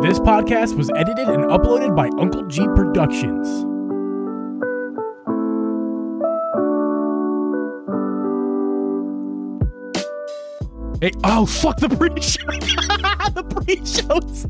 This podcast was edited and uploaded by Uncle Geeb Productions. Hey, oh fuck the pre-show! the pre-show's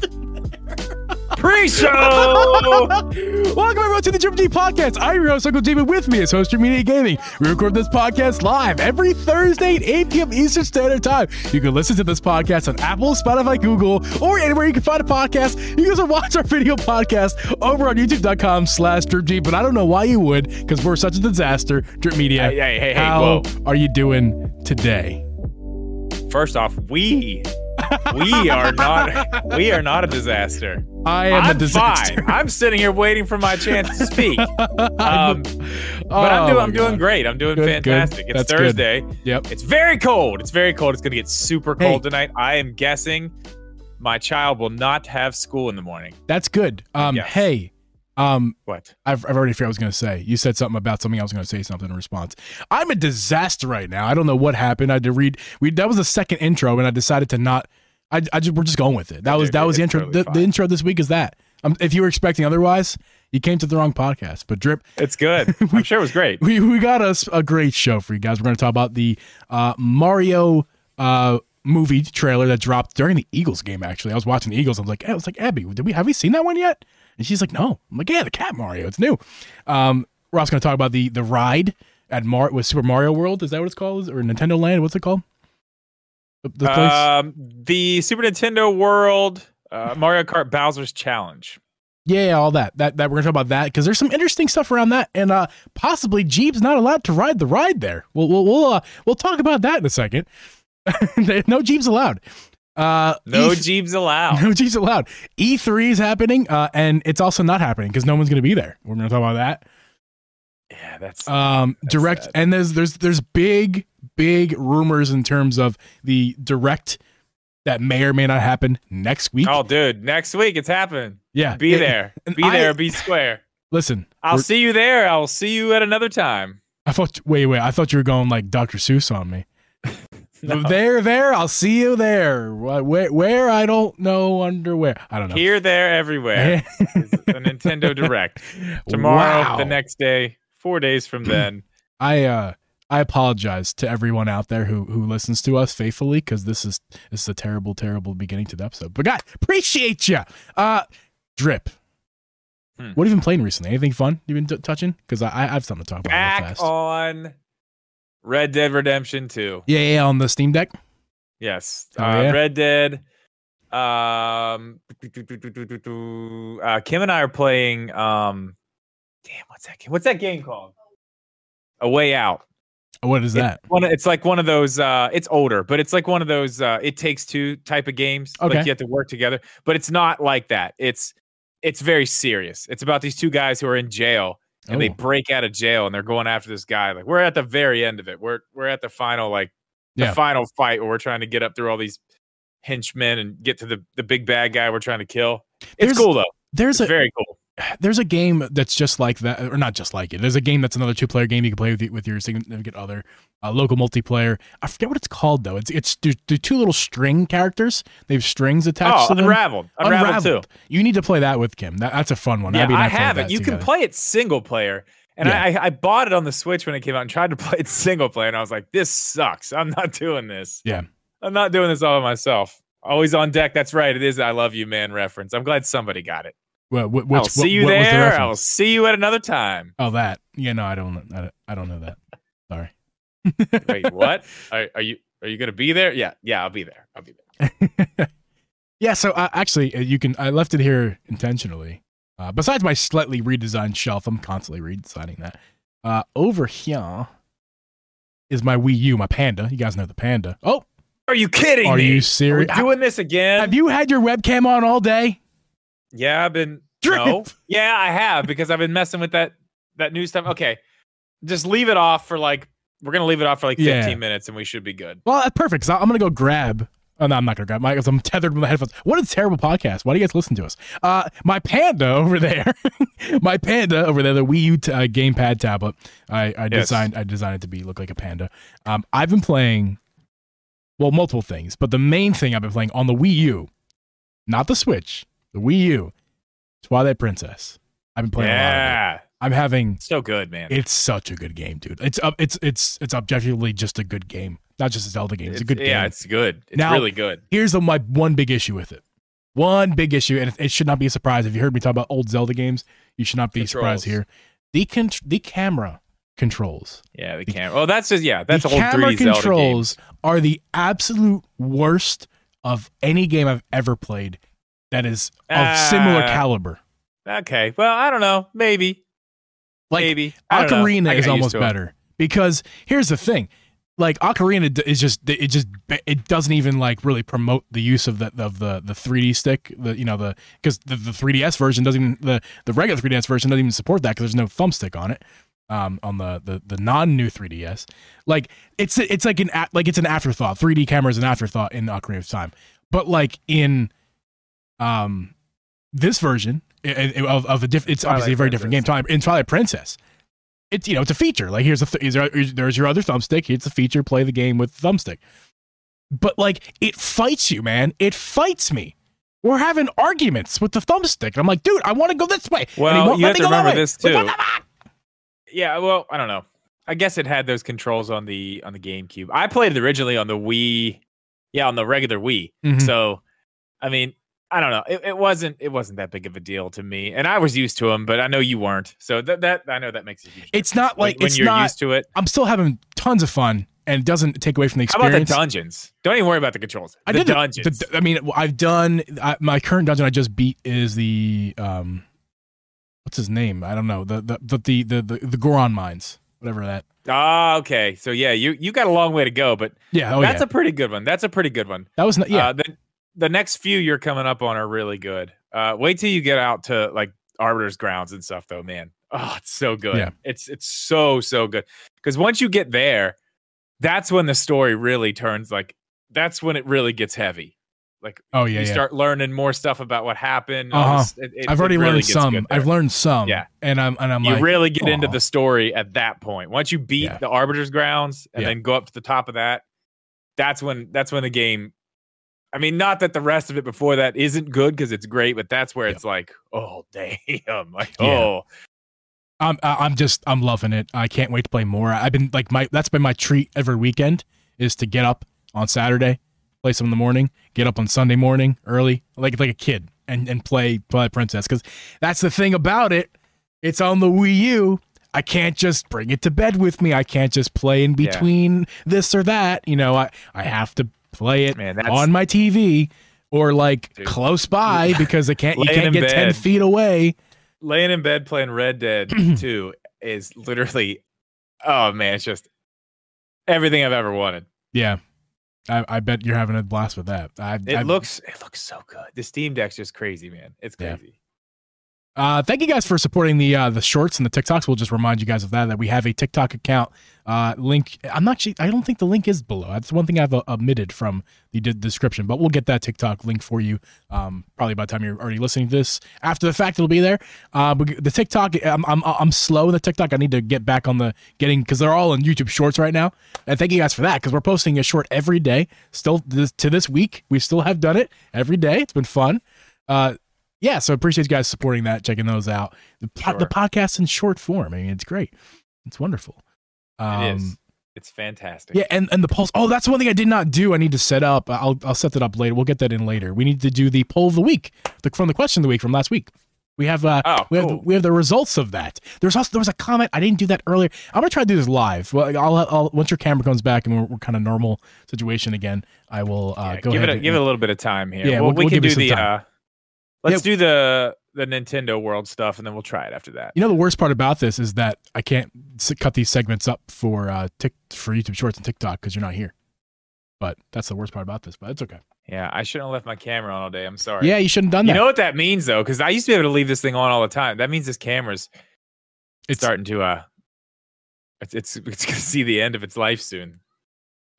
Pre-show. Welcome everyone to the Drip D Podcast. I'm your host, Uncle David. With me is host of Media Gaming. We record this podcast live every Thursday at 8 p.m. Eastern Standard Time. You can listen to this podcast on Apple, Spotify, Google, or anywhere you can find a podcast. You can also watch our video podcast over on youtube.com slash DripGeeb. But I don't know why you would, because we're such a disaster. Drip Media. Hey, hey, hey, hey, how whoa. are you doing today? First off, we we are not we are not a disaster. I am I'm a disaster. fine. I'm sitting here waiting for my chance to speak. Um, but I'm Oh, doing I'm doing God. great. I'm doing Good, good. fantastic. It's That's good. Thursday. Yep. It's very cold. It's very cold. It's gonna get super Hey. cold tonight. I am guessing my child will not have school in the morning. That's good. Um, Yes. Hey, um, What? I've, I've already forgot what I was going to say. You said something about something I was going to say something in response. I'm a disaster right now. I don't know what happened. I had to read. We that was the second intro, and I decided to not. I, I just we're just going with it. That was that was the intro. totally the, the intro this week is that. Um, if you were expecting otherwise, you came to the wrong podcast. But drip, It's good. I'm sure it was great. we we got us a great show for you guys. We're going to talk about the uh, Mario uh, movie trailer that dropped during the Eagles game. Actually, I was watching the Eagles. I was like, I was like, Abby, did we have we seen that one yet? And she's like, No. I'm like, Yeah, the Cat Mario. It's new. Um, we're also going to talk about the the ride at Mar with Super Mario World. Is that what it's called? Or Nintendo Land? What's it called? The, the place. Um, the Super Nintendo World uh, Mario Kart Bowser's Challenge. yeah, all that. That that we're going to talk about that because there's some interesting stuff around that, and uh, possibly Geeb's not allowed to ride the ride there. We'll we'll we'll, uh, we'll talk about that in a second. no Geebs allowed. Uh, No E- Geebs allowed. no Geebs allowed. E3 is happening, uh, and it's also not happening because no one's going to be there. We're going to talk about that. Yeah, that's Um, That's direct, sad. and there's there's there's big big rumors in terms of the direct that may or may not happen next week. Oh, dude, next week it's happening. yeah, Be It- there. Be I- there. Be square. Listen, I'll see you there. I'll see you at another time. I thought. Wait, wait. I thought you were going like Dr. Seuss on me. No. There, there. I'll see you there. Where, where? I don't know. Underwear. I don't know. Here, there, everywhere. A Nintendo Direct. Tomorrow, Wow. the next day, four days from then. I uh I apologize to everyone out there who who listens to us faithfully because this is this is a terrible, terrible beginning to the episode. But God, appreciate you. Uh, drip. Hmm. What have you been playing recently? Anything fun you've been t- touching? Because I, I have something to talk about real Back fast. on Red Dead Redemption 2. yeah, yeah, on the Steam Deck. Yes. Oh, uh, yeah? Red Dead. Um, uh, Kim and I are playing. Um, damn, what's that game? What's that game called? A Way Out. What is that? One, it's like one of those. Uh, it's older, but it's like one of those. Uh, it takes two type of games. Okay. Like you have to work together, but it's not like that. It's it's very serious. It's about these two guys who are in jail and they Oh. break out of jail and they're going after this guy. Like we're at the very end of it. We're we're at the final like the Yeah. final fight where we're trying to get up through all these henchmen and get to the the big bad guy we're trying to kill. It's There's cool though. There's It's a very cool. There's a game that's just like that, or not just like it. There's a game that's another two player game you can play with, with your significant other, uh, local multiplayer. I forget what it's called though. It's it's the the two little string characters. They have strings attached Oh, to them. Unraveled. Unraveled, too. You need to play that with Kim. That, that's a fun one. Yeah, I have it. You can play it single player. And Yeah. I, I bought it on the Switch when it came out and tried to play it single player. And I was like, this sucks. I'm not doing this. Yeah. I'm not doing this all by myself. Always on deck. That's right. It is I love you, man reference. I'm glad somebody got it. Well, wh- which, I'll see what- you what the there. reference? I'll see you at another time. Oh, that. Yeah, no, I don't. I don't, I don't know that. Sorry. Wait, what? Are, are you are you gonna be there? Yeah, yeah, I'll be there. I'll be there. yeah. So uh, actually, uh, you can. I left it here intentionally. Uh, besides my slightly redesigned shelf, I'm constantly redesigning that. Uh, over here is my Wii U, my Panda. You guys know the Panda. Oh, Are you kidding are me? you Are serious? doing this again? Have you had your webcam on all day? Yeah, I've been no. Yeah, I have because I've been messing with that that new stuff. Okay. Just leave it off for like we're gonna leave it off for like 15 Yeah. minutes and we should be good. Well, that's perfect. Cause I'm gonna go grab. Oh no, I'm not gonna grab my. Cause I'm tethered with my headphones. What a terrible podcast. Why do you guys listen to us? Uh, my Panda over there, my Panda over there, the Wii U t- uh, gamepad tablet. I, I Yes. designed. I designed it to be look like a panda. Um, I've been playing, well, multiple things, but the main thing I've been playing on the Wii U, not the Switch, the Wii U, Twilight Princess. I've been playing a lot of it. yeah, I'm having. so good, man. It's such a good game, dude. It's up. It's it's it's objectively just a good game, not just a Zelda game. It's, a good yeah, game. Yeah, it's good. It's Now- really good. Here's the, my one big issue with it. One big issue, and it, it should not be a surprise if you heard me talk about old Zelda games. You should not be surprised here. The con- the camera controls. Yeah, the camera. Oh, that's just yeah, that's the old camera 3D Zelda controls are the absolute worst of any game I've ever played that is of similar Ah. caliber. Okay, well, I don't know, maybe, Like maybe. I don't know. I Ocarina is almost better because here's the thing. Like Ocarina is just it just it doesn't even like really promote the use of the of the the 3D stick the you know the because the, the 3DS version doesn't even the the regular 3DS version doesn't even support that because there's no thumbstick on it um on the the the non new 3DS like it's it's like an like it's an afterthought 3D camera is an afterthought in Ocarina of Time but like in um this version i- i- of of a different it's obviously a very Twilight different game time in Twilight Princess it's you know it's a feature like here's a th- is there, is- there's your other thumbstick here's a feature play the game with the thumbstick but like it fights you man it fights me we're having arguments with the thumbstick and i'm like dude i want to go this way And he Well, won't you let have me to go that remember way. this Like, too. what Yeah, well, I don't know. I guess it had those controls on the on the GameCube. I played it originally on the Wii. Yeah, on the regular Wii. Mhm. So, I mean, I don't know. It, it wasn't it wasn't that big of a deal to me, and I was used to them, but I know you weren't. So that that I know that makes huge. it's not like when, it's you're not used to it. i'm still having tons of fun and it doesn't take away from the How about the dungeons? Don't even worry about the controls. I the did the- dungeons. The, I mean, I've done I, my current dungeon. I just beat is the um, what's his name? I don't know. The the the the the, the, the Goron mines, whatever that. Ah, okay. So yeah, you you got a long way to go, but Yeah, oh that's yeah. a pretty good one. That's a pretty good one. that was not, yeah. Uh, the the next few you're coming up on are really good. Uh, wait till you get out to like Arbiter's Grounds and stuff, though, man. Oh, it's so good. Yeah. It's it's so so good. Because once you get there, that's when the story really turns like. That's when it really gets heavy. Like oh yeah, you yeah. start learning more stuff about what happened. Uh-huh. this- it- it- I've already really learned some. I've learned some. Yeah. and I'm and I'm like you like, really get into the story at that point. Once you beat Yeah. the Arbiter's Grounds and then go up to the top of that, that's when that's when the game. I mean, not that the rest of it before that isn't good because it's great, but that's where Yeah. it's like, oh damn, like Yeah. oh I'm I'm just I'm loving it. I can't wait to play more. I've been like my that's been my treat every weekend is to get up on Saturday, play some in the morning, get up on Sunday morning early, like like a kid, and and play play Princess because that's the thing about it. It's on the Wii U. I can't just bring it to bed with me. I can't just play in Yeah. between this or that. You know, I I have to play it man, on my TV or like Dude. close by because I can't you can't get ten feet away. laying in bed playing Red Dead Two is literally, oh man, it's just everything I've ever wanted. Yeah. I, I bet you're having a blast with that. I, It I, looks it looks so good. The Steam Deck's just crazy, man. It's crazy. Uh, thank you guys for supporting the uh, the shorts and the TikToks. We'll just remind you guys of that. That we have a TikTok account. Uh, link. I'm not. actually- I don't think the link is below. That's one thing I've uh, omitted from the de- description. But we'll get that TikTok link for you. Um, probably by the time you're already listening to this, after the fact, it'll be there. Uh, but the TikTok. I'm I'm I'm slow in the TikTok. I need to get back on the getting because they're all on YouTube Shorts right now. And thank you guys for that because we're posting a short every day. Still this, to this week, we still have done it every day. It's been fun. Uh, yeah, so appreciate you guys supporting that, checking those out. The, po- the podcast in short form. I mean, it's great. It's wonderful. Um, it is. It's fantastic. Yeah, and, and the polls. Oh, that's one thing I did not do. I need to set up. I'll I'll set that up later. We'll get that in later. We need to do the poll of the week, the, from the question of the week from last week. We have uh Oh, we have cool. we have the results of that. There's also there was a comment I didn't do that earlier. I'm gonna try to do this live. Well, I'll, I'll once your camera comes back and we're, we're kind of normal situation again. I will uh, Yeah, go give ahead. it a, and- give it a little bit of time here. Yeah, well, we'll- we we'll can give you do the. Uh, let's do the the Nintendo World stuff, and then we'll try it after that. You know the worst part about this is that I can't cut these segments up for uh tick for YouTube Shorts and TikTok because you're not here. But that's the worst part about this. But it's okay. Yeah, I shouldn't have left my camera on all day. I'm sorry. Yeah, you shouldn't have done that. You know what that means though, because I used to be able to leave this thing on all the time. That means this camera's it's starting to uh, it's it's it's gonna see the end of its life soon.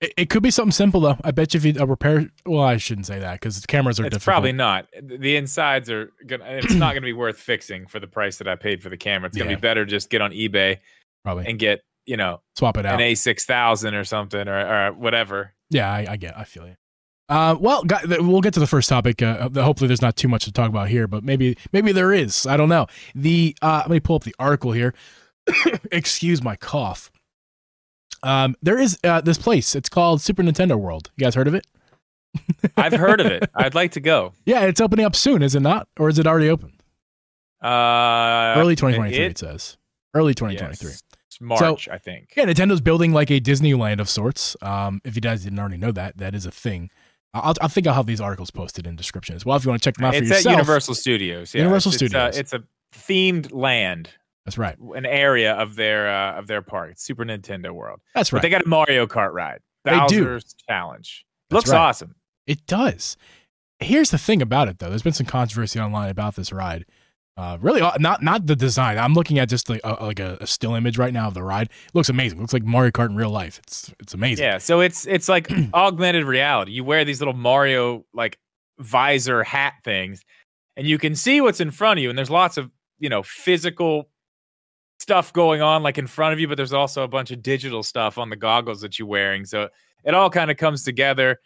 It, it could be something simple though. I bet you if you uh, repair. Well, I shouldn't say that because cameras are It's difficult. probably not. The insides are gonna. It's not gonna be worth fixing for the price that I paid for the camera. It's gonna Yeah. be better just get on eBay probably and get you know swap it out. an A six thousand or something or or whatever. yeah, I, I get. I feel you. Uh, well, got, we'll get to the first topic. Uh, hopefully, there's not too much to talk about here, but maybe maybe there is. I don't know. The uh, let me pull up the article here. Excuse my cough. Um, there is uh, this place. It's called Super Nintendo World. You guys heard of it? I've heard of it. I'd like to go. Yeah, it's opening up soon, is it not? Or is it already open? Uh, Early 2023, it, it says. Early 2023. Yes. March, so, I think. Yeah, Nintendo's building like a Disneyland of sorts. Um, if you guys didn't already know that, that is a thing. I'll, I think I'll have these articles posted in description as well if you want to check them out it's for yourself. It's at Universal Studios. Yeah, Universal it's, Studios. It's a, it's a, themed land. That's right. An area of their uh, of their park. Super Nintendo World. That's right. But they got a Mario Kart ride. Bowser's Challenge. That's Looks right. awesome. It does. Here's the thing about it though. There's been some controversy online about this ride. Uh, really, uh, not not the design. I'm looking at just like, a, like a, a, still image right now of the ride. It looks amazing. It looks like Mario Kart in real life. It's it's amazing. Yeah. So it's it's like augmented reality. You wear these little Mario like visor hat things, and you can see what's in front of you. And there's lots of you know physical stuff going on like in front of you, but there's also a bunch of digital stuff on the goggles that you're wearing. So it all kind of comes together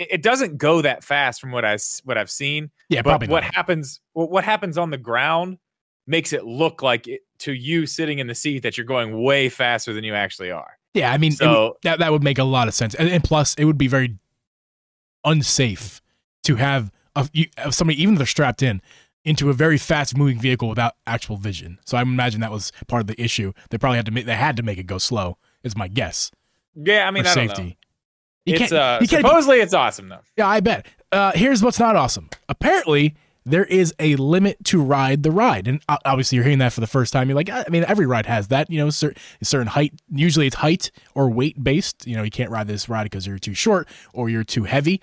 it doesn't go that fast from what I what I've seen. Yeah, but what not. happens what happens on the ground makes it look like it, to you sitting in the seat that you're going way faster than you actually are. Yeah, I mean, so, would, that that would make a lot of sense, and, and, plus, it would be very unsafe to have a, you, uh, somebody, even if they're strapped in, into a very fast moving vehicle without actual vision. So I imagine that was part of the issue. They probably had to make they had to make it go slow. Is my guess. Yeah, I mean, I safety. You it's uh, supposedly it's awesome though. Yeah, I bet. Uh, here's what's not awesome. Apparently, there is a limit to ride the ride, and obviously you're hearing that for the first time. You're like, I mean, every ride has that. You know, certain certain height. Usually it's height or weight based. You know, you can't ride this ride because you're too short or you're too heavy.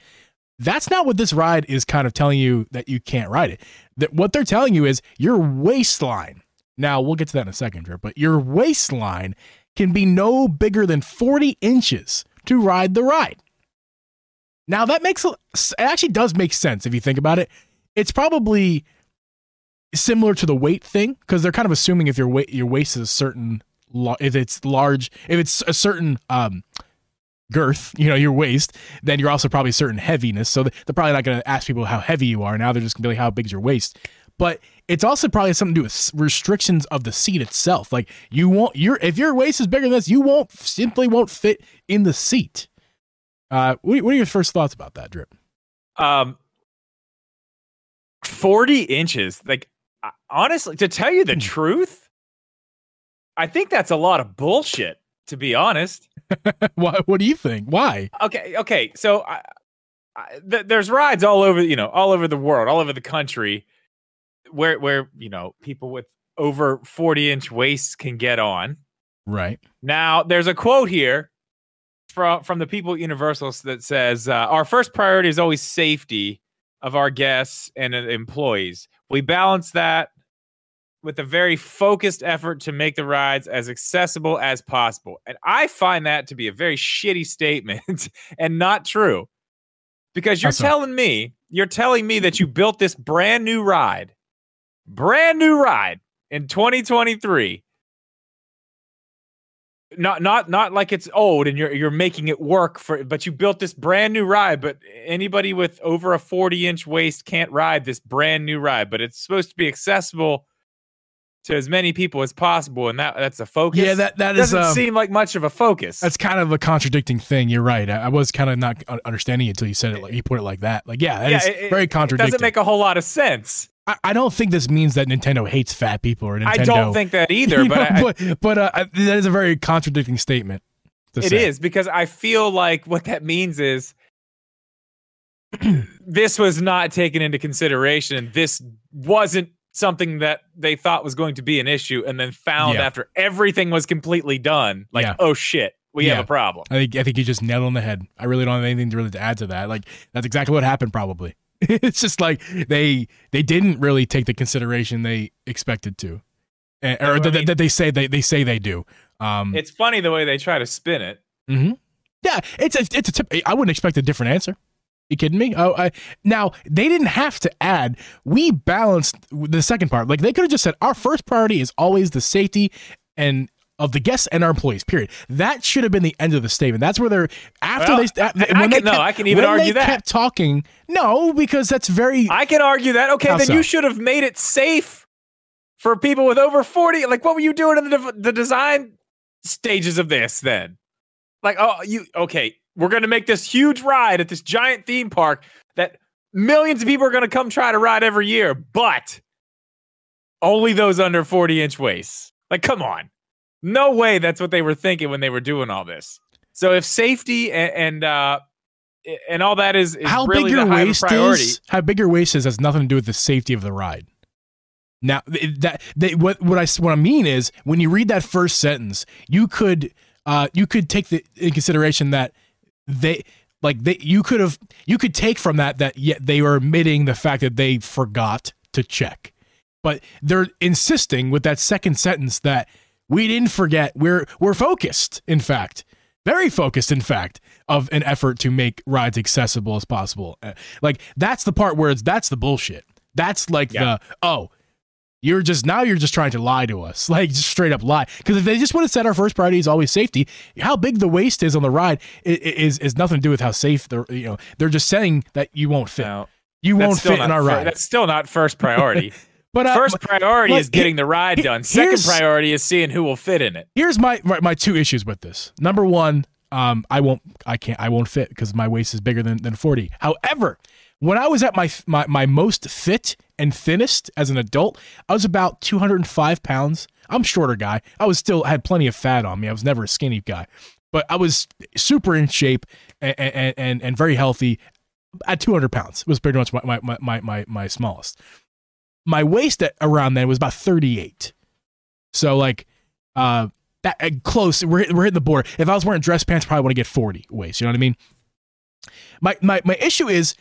That's not what this ride is kind of telling you that you can't ride it. That what they're telling you is your waistline. Now we'll get to that in a second, Drew, but your waistline can be no bigger than 40 inches to ride the ride. Now that makes it actually does make sense if you think about it. It's probably similar to the weight thing because they're kind of assuming if your weight your waist is a certain if it's large if it's a certain um, girth, you know, your waist, then you're also probably certain heaviness. So they're probably not going to ask people how heavy you are. Now they're just going to be like, how big is your waist? But it's also probably something to do with restrictions of the seat itself. Like you won't, your if your waist is bigger than this, you won't simply won't fit in the seat. Uh, what, what are your first thoughts about that, Drip? Um, forty inches. Like honestly, to tell you the hmm. truth, I think that's a lot of bullshit. To be honest, what What do you think? Why? Okay, okay. So I, I, th- there's rides all over, you know, all over the world, all over the country, where where you know people with over 40 inch waists can get on. Right now, there's a quote here from from the people at Universal that says uh, our first priority is always safety of our guests and uh, employees. We balance that with a very focused effort to make the rides as accessible as possible. And I find that to be a very shitty statement and not true. Because you're telling me, you're telling me that you built this brand new ride, brand new ride in 2023 not not not like it's old and you're you're making it work for but you built this brand new ride but anybody with over a 40 inch waist can't ride this brand new ride but it's supposed to be accessible to as many people as possible and that that's a focus yeah that that doesn't is, um, seem like much of a focus that's kind of a contradicting thing you're right i, I was kind of not understanding it until you said it like you put it like that like yeah that yeah, is it, very contradicting it doesn't make a whole lot of sense I, I don't think this means that Nintendo hates fat people or Nintendo. I don't think that either. But know, I, but, but uh, that is a very contradicting statement. It say. is because I feel like what that means is this was not taken into consideration. This wasn't something that they thought was going to be an issue, and then found yeah. after everything was completely done, like, yeah. oh shit, we yeah. have a problem. I think I think you just nailed on the head. I really don't have anything to really to add to that. Like that's exactly what happened, probably. it's just like they they didn't really take the consideration they expected to, and, or that, mean, they say they they say they do. Um, it's funny the way they try to spin it. Mm-hmm. Yeah, it's a, it's a tip. I wouldn't expect a different answer. You kidding me? Oh, I, now they didn't have to add. We balanced the second part. Like they could have just said, our first priority is always the safety and of the guests and our employees. Period. That should have been the end of the statement. That's where they're after Well, they. I- I when they can- no, kept- I can even when argue they that. Kept talking. No, because that's very. I can argue that. Okay, then so? you should have made it safe for people with over 40. Like, what were you doing in the, the design stages of this then? Like, oh, you, okay, we're going to make this huge ride at this giant theme park that millions of people are going to come try to ride every year, but only those under 40 inch waists. Like, come on. No way that's what they were thinking when they were doing all this. So if safety and, and, uh, and all that is, is how really big your the high of a waist is, how big your waist is has nothing to do with the safety of the ride. Now, that they, what what I what I mean is when you read that first sentence, you could uh you could take the in consideration that they like they you could have you could take from that that yet they were admitting the fact that they forgot to check, but they're insisting with that second sentence that we didn't forget we're we're focused. In fact, very focused in fact of an effort to make rides accessible as possible Uh, like that's the part where it's that's the bullshit that's like Yeah. the oh you're just now you're just trying to lie to us like just straight up lie because if they just would have said our first priority is always safety how big the waist is on the ride is is nothing to do with how safe they're. you know they're just saying that you won't fit No, you won't fit in our fir- ride That's still not first priority. but uh, first priority is getting he- the ride done. Second priority is seeing who will fit in it. here's my, my my two issues with this. Number one, um, I won't, I can't, I won't fit because my waist is bigger than, than forty. However, when I was at my my my most fit and thinnest as an adult, I was about two hundred and five pounds. I'm shorter guy. I was still had plenty of fat on me. I was never a skinny guy, but I was super in shape and and and, and very healthy. At 200 pounds It was pretty much my my my my, my, my smallest. My waist at around then was about 38. So like uh that uh, close we're, we're hitting the border if i was wearing dress pants I probably want to get 40 waist you know what i mean my, my my issue is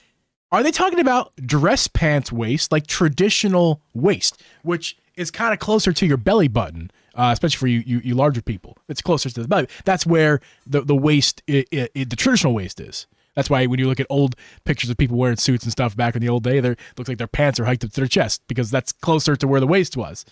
are they talking about dress pants waist like traditional waist which is kind of closer to your belly button uh, especially for you, you you larger people. It's closer to the belly. That's where the the waist i i i- the traditional waist is. That's why when you look at old pictures of people wearing suits and stuff back in the old day, they looks like their pants are hiked up to their chest because that's closer to where the waist was.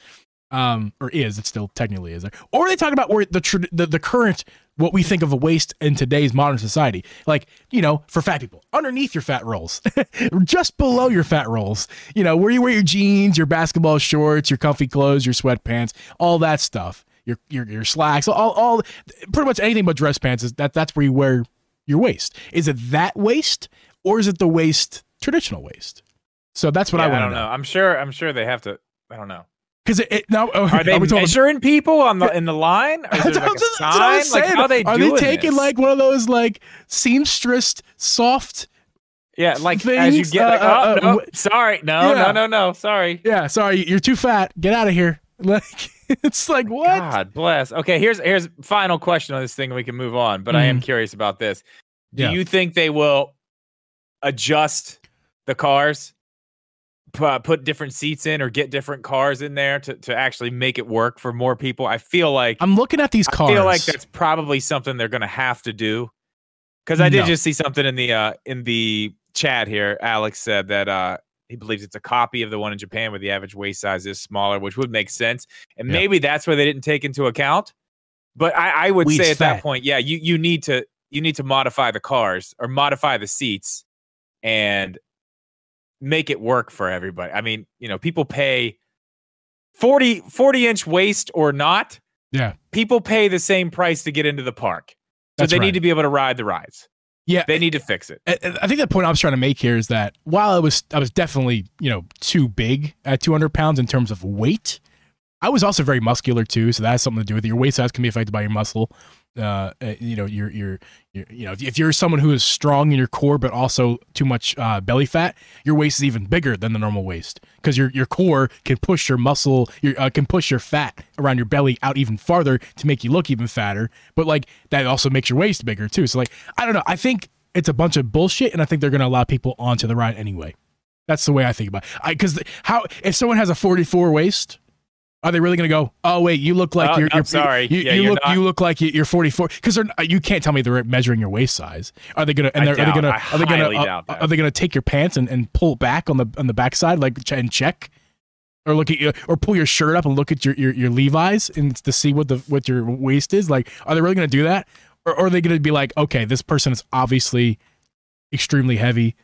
Um, or is it still technically is there? Or are they talking about where the, the the current what we think of a waist in today's modern society, like you know, for fat people, underneath your fat rolls, just below your fat rolls, you know, where you wear your jeans, your basketball shorts, your comfy clothes, your sweatpants, all that stuff, your your your slacks, all all pretty much anything but dress pants is that that's where you wear your waist. Is it that waist or is it the waist traditional waist? So that's what Yeah, I I, want don't to know. know. I'm sure. I'm sure they have to. I don't know. Because it, it now Are they we talking- measuring people on the in the line? Or is there That's like what that's what I was sign? Like saying. they Are they taking this? like one of those like seamstress soft? yeah, like as you things? get like, Uh, uh, oh, no, uh, sorry, no, Yeah. no, no, no, sorry. Yeah, sorry, you're too fat. Get out of here. Like it's like what? God bless. Okay, here's here's final question on this thing. We can move on, but I am curious about this. Do Mm-hmm. Yeah. you think they will adjust the cars, pu- put different seats in, or get different cars in there to to actually make it work for more people? I feel like I'm looking at these cars. I feel like that's probably something they're going to have to do. Because I did No. just see something in the uh, in the chat here. Alex said that uh, he believes it's a copy of the one in Japan where the average waist size is smaller, which would make sense. And maybe that's where they didn't take into account. But I, I would Weed's say at fat. that point, yeah, you you need to you need to modify the cars or modify the seats and make it work for everybody. I mean, you know, people pay 40 40 inch waist or not. Yeah. People pay the same price to get into the park. So That's they right. need to be able to ride the rides. Yeah, They need to fix it. I I think the point I was trying to make here is that while I was I was definitely you know too big at 200 pounds in terms of weight, I was also very muscular too. So that has something to do with it. Your weight size can be affected by your muscle. Uh, uh, you know, you're, you're, you're, know, if- you're someone who is strong in your core but also too much uh, belly fat, your waist is even bigger than the normal waist because your your core can push your muscle, your uh, can push your fat around your belly out even farther to make you look even fatter. But like that also makes your waist bigger too. So like I don't know. I think it's a bunch of bullshit, and I think they're to allow people onto the ride anyway. That's the way I think about it. I because how if someone has a 44 waist, are they really going to go? Oh wait, you look like Oh, you're, I'm you're sorry. You, Yeah, you you're look not- you look like you- you're 44 because you can't tell me they're measuring your waist size. Are they going to and are they doubt- going to are they going to uh, doubt are they going to take your pants and, and pull back on the on the backside like and check? or look at you, or pull your shirt up and look at your, your, your Levi's and to see what the what your waist is. Like, are they really going to do that, or, or are they going to be like, okay, this person is obviously extremely heavy,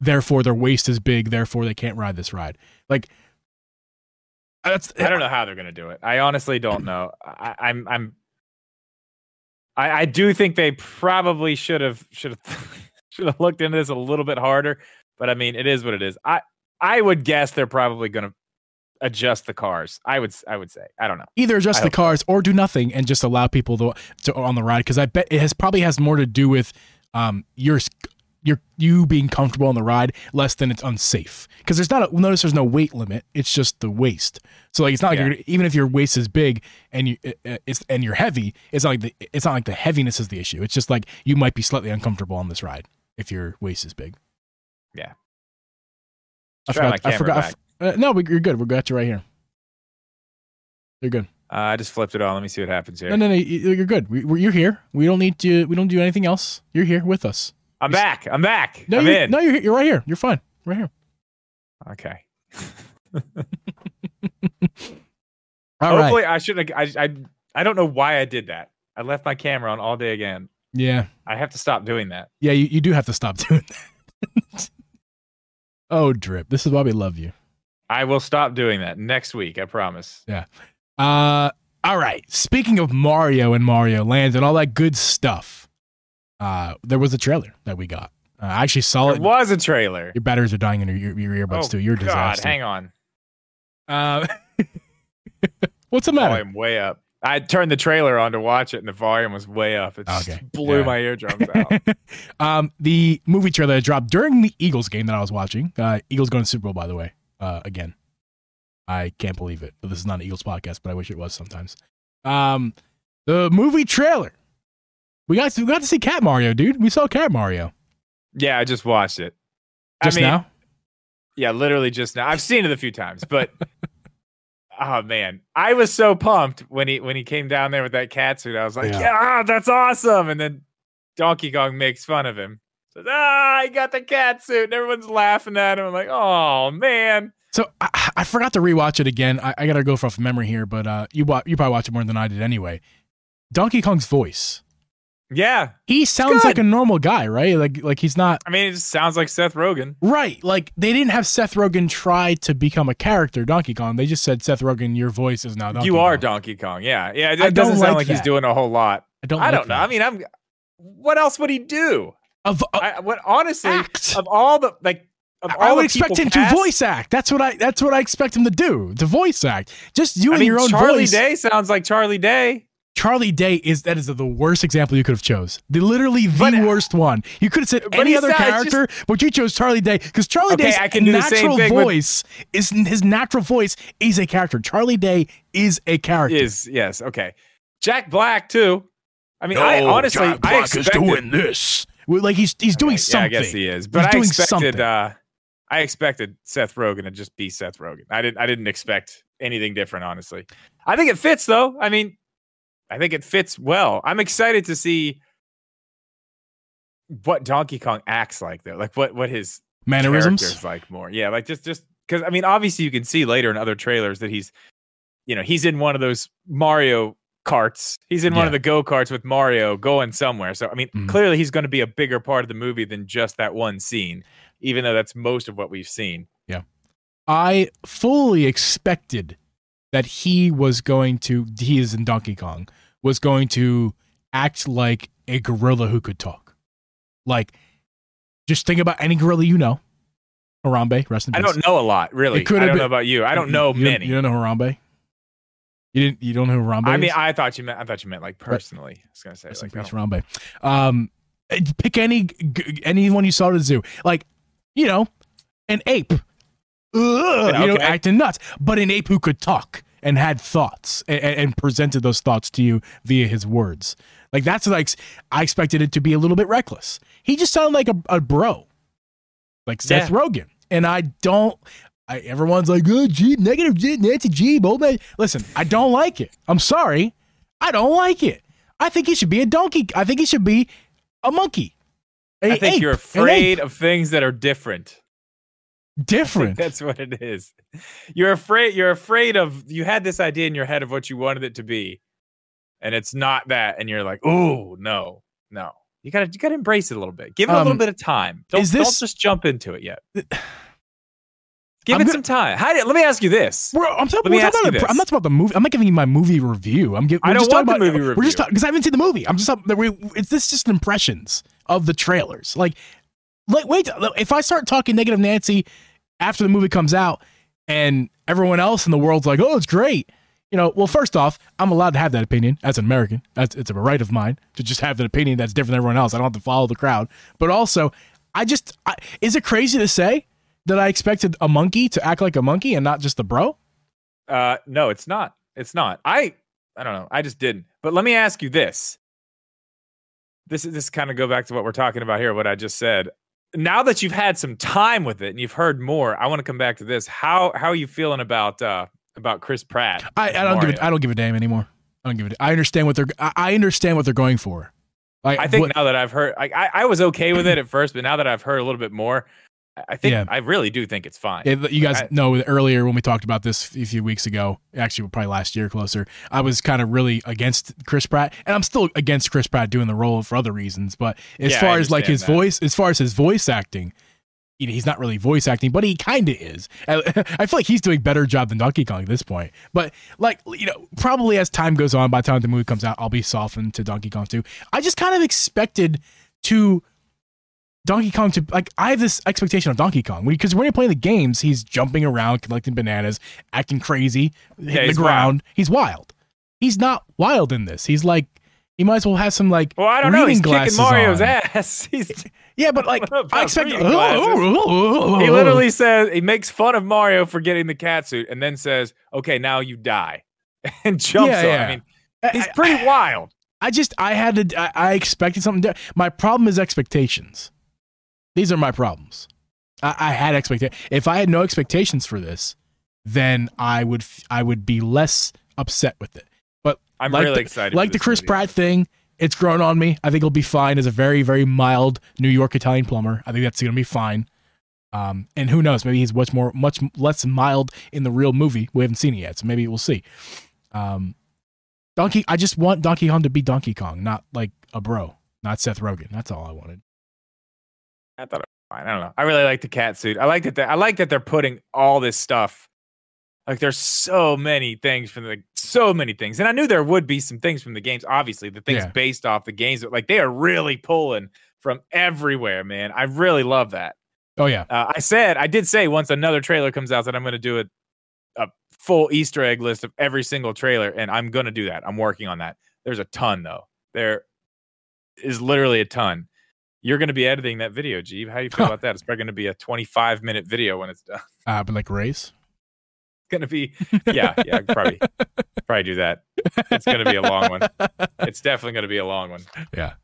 therefore their waist is big, therefore they can't ride this ride. Like, that's I don't know how they're gonna do it. I honestly don't know. I, I'm I'm I, I do think they probably should have should have should have looked into this a little bit harder. But I mean, it is what it is. I I would guess they're probably gonna adjust the cars. I would I would say. I don't know. either adjust I the hope cars or do nothing and just allow people to, to on the ride because I bet it has probably has more to do with um your your you being comfortable on the ride less than it's unsafe because there's not a, notice there's no weight limit it's just the waist so like it's not like Yeah. you're, even if your waist is big and you uh, it's and you're heavy it's not like the it's not like the heaviness is the issue it's just like you might be slightly uncomfortable on this ride if your waist is big Yeah. I forgot I forgot uh, no we, you're good we're got you right here you're good Uh, I just flipped it on. Let me see what happens here. No, no, no. you- You're good. We, we're, you're here. We don't need to. We don't do anything else. You're here with us. I'm back. I'm back. No, I'm you're, in. no, you're you're right here. You're fine. Right here. Okay. All right. Hopefully, I shouldn't. I, I I don't know why I did that. I left my camera on all day again. Yeah. I have to stop doing that. Yeah. You, you do have to stop doing that. oh, drip. This is why we love you. I will stop doing that next week. I promise. Yeah. Uh. All right. Speaking of Mario and Mario Land and all that good stuff, uh, there was a trailer that we got. Uh, I actually saw There it. was a trailer. Your batteries are dying in your, your, your earbuds oh, too. You're a God, hang on. Uh, what's the matter? Volume way up. I turned the trailer on to watch it, and the volume was way up. It just Okay. blew Yeah. my eardrums out. um, the movie trailer that dropped during the Eagles game that I was watching. Uh, Eagles going to Super Bowl, by the way. Uh, again, I can't believe it. But this is not an Eagles podcast, but I wish it was sometimes. Um, the movie trailer. We got to, we got to see Cat Mario, dude. We saw Cat Mario yeah, I just watched it. just I mean, now. Yeah, literally just now. I've seen it a few times, but oh man, I was so pumped when he when he came down there with that cat suit. I was like, Yeah. yeah, that's awesome. And then Donkey Kong makes fun of him. Says, ah, he got the cat suit, and everyone's laughing at him. I'm like, oh man. So I, I forgot to rewatch it again. I, I gotta go off memory here, but uh, you you probably watch it more than I did anyway. Donkey Kong's voice. Yeah, He sounds like a normal guy, right? Like like he's not I mean, it just sounds like Seth Rogen. Right. Like they didn't have Seth Rogen try to become a character Donkey Kong. They just said Seth Rogen, your voice is now Donkey you are Donkey Kong. Yeah, yeah. It I doesn't sound like like he's doing a whole lot. I don't. I like don't know. that. I mean, I'm. What else would he do? of, of I, what honestly, act. of all the like, I would expect him cast- to voice act. That's what I. That's what I expect him to do. To voice act. Just you I mean, your own Charlie voice. Day sounds like Charlie Day. Charlie Day is that is the worst example you could have chose. The literally the But, uh, worst one. You could have said any he other sounds just- character, but you chose Charlie Day because Charlie Okay, Day's I can do the same natural thing with- voice is his natural voice is a character. Charlie Day is a character. Is yes, okay. Jack Black too. I mean, I honestly, I expected, this. Like he's he's doing Okay, yeah. I guess he is, but I doing expected, something. uh, I expected Seth Rogen to just be Seth Rogen. I didn't, I didn't expect anything different. Honestly, I think it fits though. I mean, I think it fits well. I'm excited to see what Donkey Kong acts like though, like what what his Mannerisms. like more. Yeah, like just just because I mean, obviously you can see later in other trailers that he's, you know, he's in one of those Mario carts. He's in one of the go karts with Mario going somewhere. So I mean, Mhm. clearly he's going to be a bigger part of the movie than just that one scene, even though that's most of what we've seen. Yeah, I fully expected that he was going to, he is in Donkey Kong, was going to act like a gorilla who could talk. Like, just think about any gorilla you know. Harambe, rest in I don't know a lot, really. I don't been- know about you. I don't know You- many. You don't know Harambe? You didn't. You don't know who Harambe I is? mean, I thought you meant. I thought you meant like personally. I was gonna say Rest like, I peace, don't- Harambe. Um, eh, pick any anyone you saw at the zoo, like you know, an ape. Ugh, Yeah, you know, okay. acting nuts, but an ape who could talk and had thoughts and, and presented those thoughts to you via his words. Like that's like I expected it to be a little bit reckless. He just sounded like a, a bro, like Seth Yeah. Rogen, and I don't. I, everyone's like, oh, G, negative G, Nancy G, oh, man. Listen, I don't like it. I'm sorry. I don't like it. I think he should be a donkey. I think he should be a monkey. A I think ape, you're afraid of things that are different. Different. That's what it is. You're afraid. You're afraid of. You had this idea in your head of what you wanted it to be, and it's not that. And you're like, oh no, no. You gotta you gotta embrace it a little bit. Give it a little Um, bit of time. Don't, is don't just jump into it yet. Give I'm it gonna- some time. How did, let me ask you this. Bro, I'm, talking, we're talking about the, this. I'm not talking about the movie. I'm not giving you my movie review. I'm giving. I don't just talking want the about, movie review. We're just review. because I haven't seen the movie. I'm just talking- we, it's this just impressions of the trailers. Like, like wait, if I start talking negative Nancy after the movie comes out and everyone else in the world's like, oh, it's great. You know, well, first off, I'm allowed to have that opinion as an American. That's it's a right of mine to just have an opinion that's different than everyone else. I don't have to follow the crowd. But also, I just I, is it crazy to say that I expected a monkey to act like a monkey and not just a bro? Uh, no, it's not. It's not. I I don't know. I just didn't. But let me ask you this. This is this kind of go back to what we're talking about here. What I just said. Now that you've had some time with it and you've heard more, I want to come back to this. How how are you feeling about uh about Chris Pratt? I, I don't give it. I don't give a damn anymore. I don't give it. I understand what they're. I, understand what they're going for. Like, I think what- now that I've heard, I, I I was okay with it at first, but now that I've heard a little bit more, I- think Yeah. I really do think it's fine. Yeah, you guys I- know earlier when we talked about this a few weeks ago, actually probably last year closer, I was kind of really against Chris Pratt, and I'm still against Chris Pratt doing the role for other reasons. But as Yeah, far as like his that. voice, as far as his voice acting, you know, he's not really voice acting, but he kind of is. I I feel like he's doing a better job than Donkey Kong at this point. But like you know, probably as time goes on, by the time the movie comes out, I'll be softened to Donkey Kong 2. I just kind of expected to Donkey Kong to like I have this expectation of Donkey Kong because when you're playing the games, he's jumping around, collecting bananas, acting crazy, hitting the he's ground. He's wild. He's not wild in this. He's like he might as well have some like well, I don't know. He's kicking Mario's on. ass. He's, Yeah, but like I expect reading glasses. he he literally says he makes fun of Mario for getting the cat suit, and then says, "Okay, now you die," and jumps Yeah, on. yeah. I mean, he's pretty wild. I just I had to I, I expected something. Different. My problem is expectations. These are my problems. I, I had expectations. If I had no expectations for this, then I would f- I would be less upset with it. But I'm like really the, excited. like the Chris movie. Pratt thing. It's grown on me. I think it'll be fine as a very very mild New York Italian plumber. I think that's gonna be fine. Um, and who knows? Maybe he's much more much less mild in the real movie. We haven't seen it yet, so maybe we'll see. Um, Donkey. I just want Donkey Kong to be Donkey Kong, not like a bro, not Seth Rogen. That's all I wanted. I thought it was fine. I don't know. I really like the cat suit. I like that. They're, I like that they're putting all this stuff. Like there's so many things from the so many things, and I knew there would be some things from the games. Obviously, the things Yeah. based off the games, but like they are really pulling from everywhere, man. I really love that. Oh yeah, Uh, I said, I did say once another trailer comes out that I'm going to do a, a full Easter egg list of every single trailer, and I'm going to do that. I'm working on that. There's a ton though. There is literally a ton. You're going to be editing that video, Geeb. How do you feel about that? It's probably going to be a 25 minute video when it's done. uh, but like race. It's going to be, yeah, yeah, probably, probably do that. It's going to be a long one. It's definitely going to be a long one. Yeah.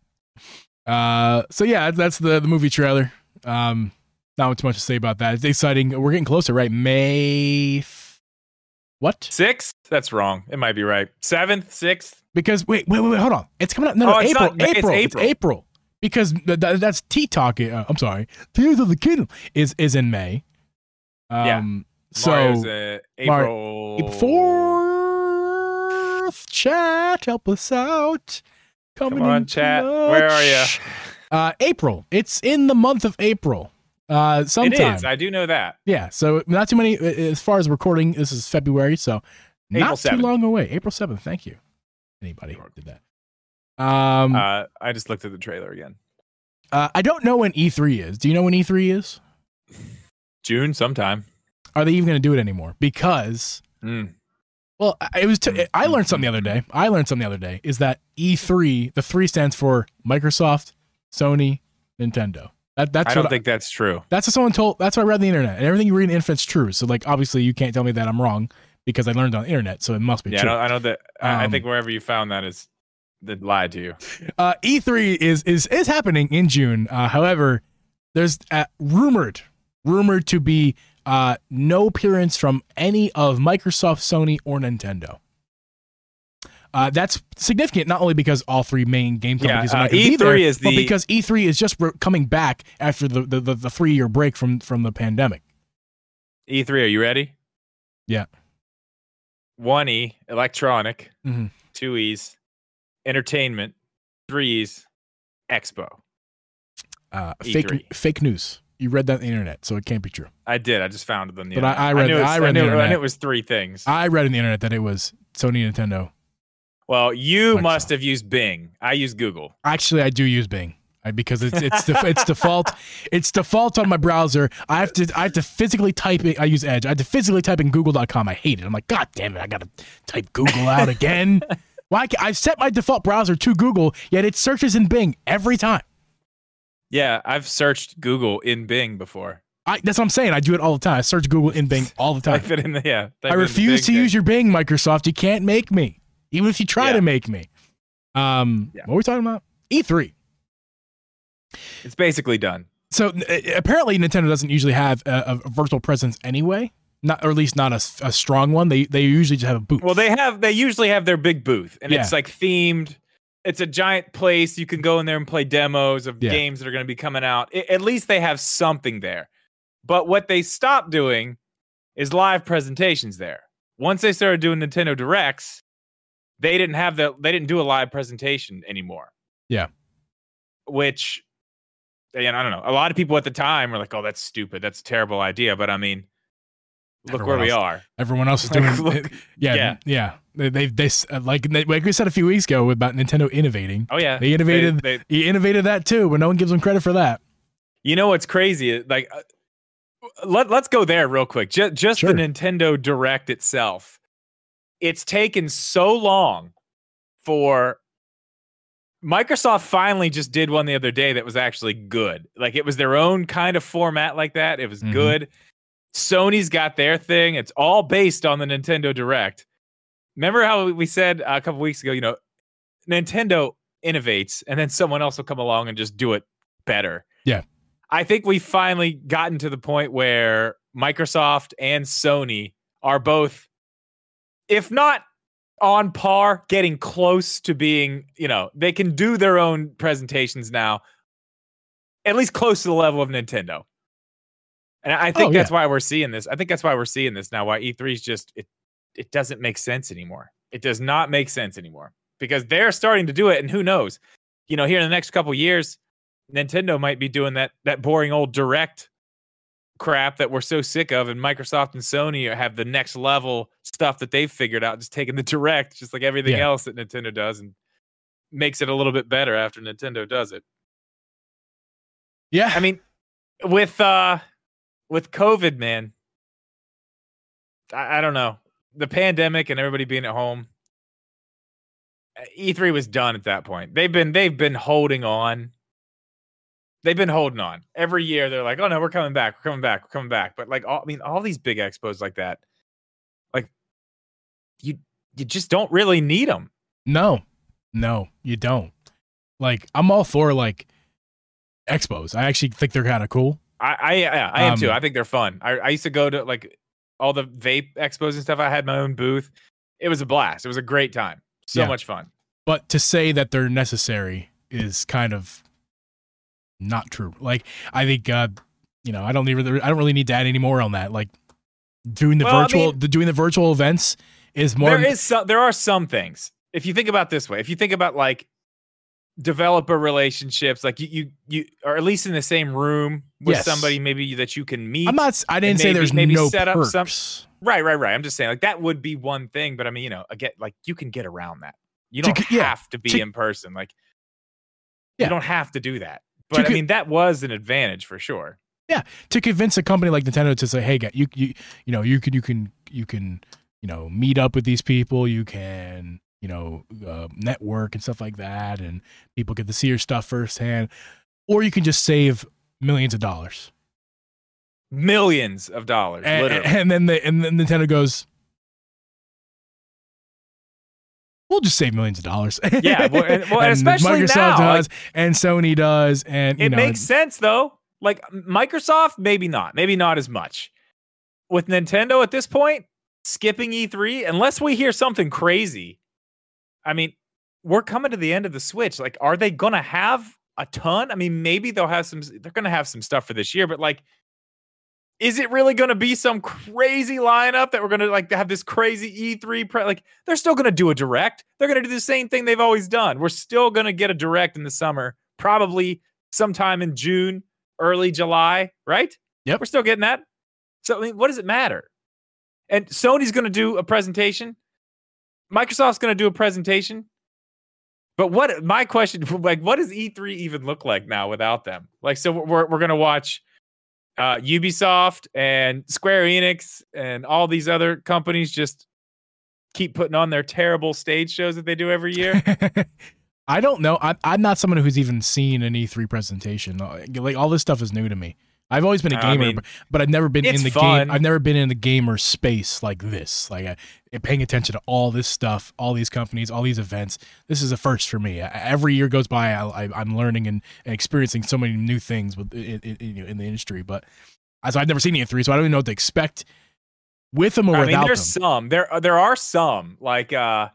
Uh, so yeah, that's the the movie trailer. Um, not too much to say about that. It's exciting. We're getting closer, right? May. F- what? Sixth? That's wrong. It might be right. Seventh, sixth. Because wait, wait, wait, wait hold on. It's coming out. No, no, Oh, it's April, not May, it's April, it's April. April. Because th- th- that's Tea Talk. Uh, I'm sorry, Tears of the Kingdom is is in May. Yeah. Um, so Mario's, uh, Mar- April. fourth chat, help us out. Coming Come on, in chat. Where are you? Uh, April. It's in the month of April. Uh, sometime. is. I do know that. yeah. So not too many. uh, As far as recording, this is February, so April not too long away. April seventh. Thank you. Anybody did that. Um, uh, Uh, I just looked at the trailer again. I don't know when E3 is. Do you know when E3 is? June sometime. Are they even going to do it anymore? Because Mm. Well, it was. T- I learned something the other day. I learned something the other day. Is that E3? The three stands for Microsoft, Sony, Nintendo. That that's I don't think that's true. that's what someone told. That's what I read on the internet, and everything you read on the internet's true. So like, obviously, you can't tell me that I'm wrong because I learned on the internet, so it must be Yeah, I true. know, I know that. I I Um, think wherever you found that is that lied to you. Uh, E3 is is is happening in June. Uh, however, there's uh, rumored rumored to be uh, no appearance from any of Microsoft, Sony, or Nintendo. Uh, that's significant not only because all three main game Yeah, companies are uh, not going to be E3 there, is but because E3 is just re- coming back after the the, the, the three year break from from the pandemic. E3, are you ready? Yeah. One E, electronic. Mhm. Two E's, entertainment. Three E's, expo. Uh, fake fake news. You read that on the internet, so it can't be true. I did. I just found it on the internet. But I-. I read- knew it's- I read knew, I internet. knew it was three things. I read on the internet that it was Sony Nintendo. well, you Microsoft. must have used Bing. I use Google. Actually, I do use Bing because it's it's def- it's default. It's default on my browser. I have to I have to physically type it. I use Edge. I have to physically type in Google.com. I hate it. I'm like, God damn it! I gotta type Google out again. Why? ca- I've set my default browser to Google, yet it searches in Bing every time. Yeah, I've searched Google in Bing before. I, that's what I'm saying. I do it all the time. I search Google in Bing all the time. Type it in the yeah. I it in the refuse to Bing use your Bing, Microsoft. You can't make me, even if you try Yeah. to make me. Um, Yeah. what were we talking about? E3. It's basically done. So uh, apparently, Nintendo doesn't usually have a, a virtual presence anyway. Not, or at least not a strong one. They they usually just have a booth. Well, they have they usually have their big booth, and it's like themed. It's a giant place. You can go in there and play demos of Yeah. games that are going to be coming out. I- at least they have something there. But what they stopped doing is live presentations there. Once they started doing Nintendo Directs, they didn't have the they didn't do a live presentation anymore. Yeah. Which and I don't know. A lot of people at the time were like, "Oh, that's stupid. That's a terrible idea." But I mean, look Everyone where we are. Everyone else is doing. look- yeah, yeah. yeah, They they, they uh, like like we said a few weeks ago about Nintendo innovating. Oh yeah, They innovated. they- He innovated that too, but no one gives them credit for that. You know what's crazy? Like, uh, let let's go there real quick. Just just Sure. the Nintendo Direct itself. It's taken so long for Microsoft finally just did one the other day that was actually good. Like it was their own kind of format like that. It was Mhm. good. Sony's got their thing. It's all based on the Nintendo Direct. Remember how we said a couple weeks ago, you know, Nintendo innovates and then someone else will come along and just do it better. Yeah. I think we've finally gotten to the point where Microsoft and Sony are both, if not on par, getting close to being, you know, they can do their own presentations now, at least close to the level of Nintendo. And I I think Oh, that's yeah. why we're seeing this. I think that's why we're seeing this now. Why E3 is just it it doesn't make sense anymore. It does not make sense anymore because they're starting to do it, and who knows? You know, here in the next couple years, Nintendo might be doing that that boring old direct crap that we're so sick of, and Microsoft and Sony have the next level stuff that they've figured out, just taking the direct, just like everything Yeah. else that Nintendo does, and makes it a little bit better after Nintendo does it. Yeah, I mean, with uh with COVID, man, I, I don't know. The pandemic and everybody being at home. uh, E3 was done at that point. They've been they've been holding on. They've been holding on. Every year they're like, "Oh no, we're coming back. We're coming back. We're coming back." But like all, I mean, all these big expos like that, like you you just don't really need them. no, no, you don't. Like, I'm all for like expos. I actually think they're kind of cool. I I, yeah, I am too. Um, I think they're fun. I, I used to go to like all the vape expos and stuff. I had my own booth. It was a blast. It was a great time. So Yeah. much fun. but to say that they're necessary is kind of not true. Like I think uh, you know I don't need I don't really need to add any more on that. Like doing the Well, I virtual mean- the, doing the virtual events is more. there is some, there are some things. If you think about this way, if you think about like developer relationships, like you you you or at least in the same room with Yes. somebody maybe that you can meet. I'm not. i didn't say maybe- there's maybe no set up perks. some- Right, right, right. I'm just saying like that would be one thing, but I mean, you know, again, like you can get around that. You don't yeah, have to be to- in person. Like Yeah. you don't have to do that. To But I c- mean, that was an advantage for sure. Yeah. To convince a company like Nintendo to say, "Hey, you you you know you can you can you can you know meet up with these people. You can you know uh, network and stuff like that, and people get to see your stuff firsthand, or you can just save millions of dollars." Millions of dollars, and, literally. and then the and then Nintendo goes, "We'll just save millions of dollars." Yeah, well, and- well, and especially Microsoft now, like- and Sony does, and you it know, makes sense though. Like Microsoft, maybe not, maybe not as much. With Nintendo at this point, skipping E3, unless we hear something crazy. I mean, we're coming to the end of the Switch. Like, are they gonna have a ton? I mean, maybe they'll have some. They're gonna have some stuff for this year, but like, is it really going to be some crazy lineup that we're going to like have this crazy E3 pre- like they're still going to do a direct. They're going to do the same thing they've always done. We're still going to get a direct in the summer, probably sometime in June, early July, right? Yep. We're still getting that. So I mean, what does it matter? And Sony's going to do a presentation. Microsoft's going to do a presentation. But what my question like what does E3 even look like now without them? Like so we're we're going to watch uh, Ubisoft and Square Enix and all these other companies just keep putting on their terrible stage shows that they do every year. I don't know. I'm, I'm not someone who's even seen an E3 presentation. Like all this stuff is new to me. I've always been a gamer, mean, but, I've never been in the fun. game. I've never been in the gamer space like this. Like uh, paying attention to all this stuff, all these companies, all these events. This is a first for me. Uh, Every year goes by, I, I, I'm learning and, and experiencing so many new things with in, in, in, the industry. But as I've never seen E3, so I don't even know what to expect with them or I mean, without there's them. some. There there are some like uh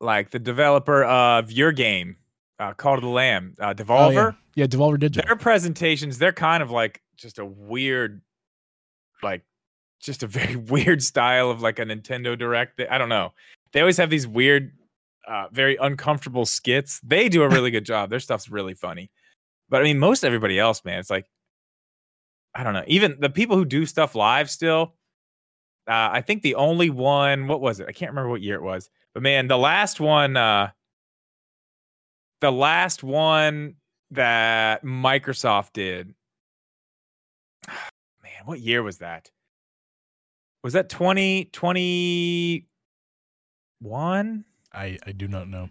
like the developer of your game, uh, Cult of the Lamb, uh, Oh, Devolver. yeah. yeah, Devolver Digital. Their presentations, they're kind of like just a weird, like just a very weird style of like a Nintendo Direct. I don't know. They always have these weird, uh, very uncomfortable skits. They do a really good job. Their stuff's really funny. But I mean, most everybody else, man, it's like, I don't know. Even the people who do stuff live still, uh, I think the only one, what was it? I can't remember what year it was. But man, the last one, uh, the last one that Microsoft did. Man, what year was that? Was that 2021? I, I do not know.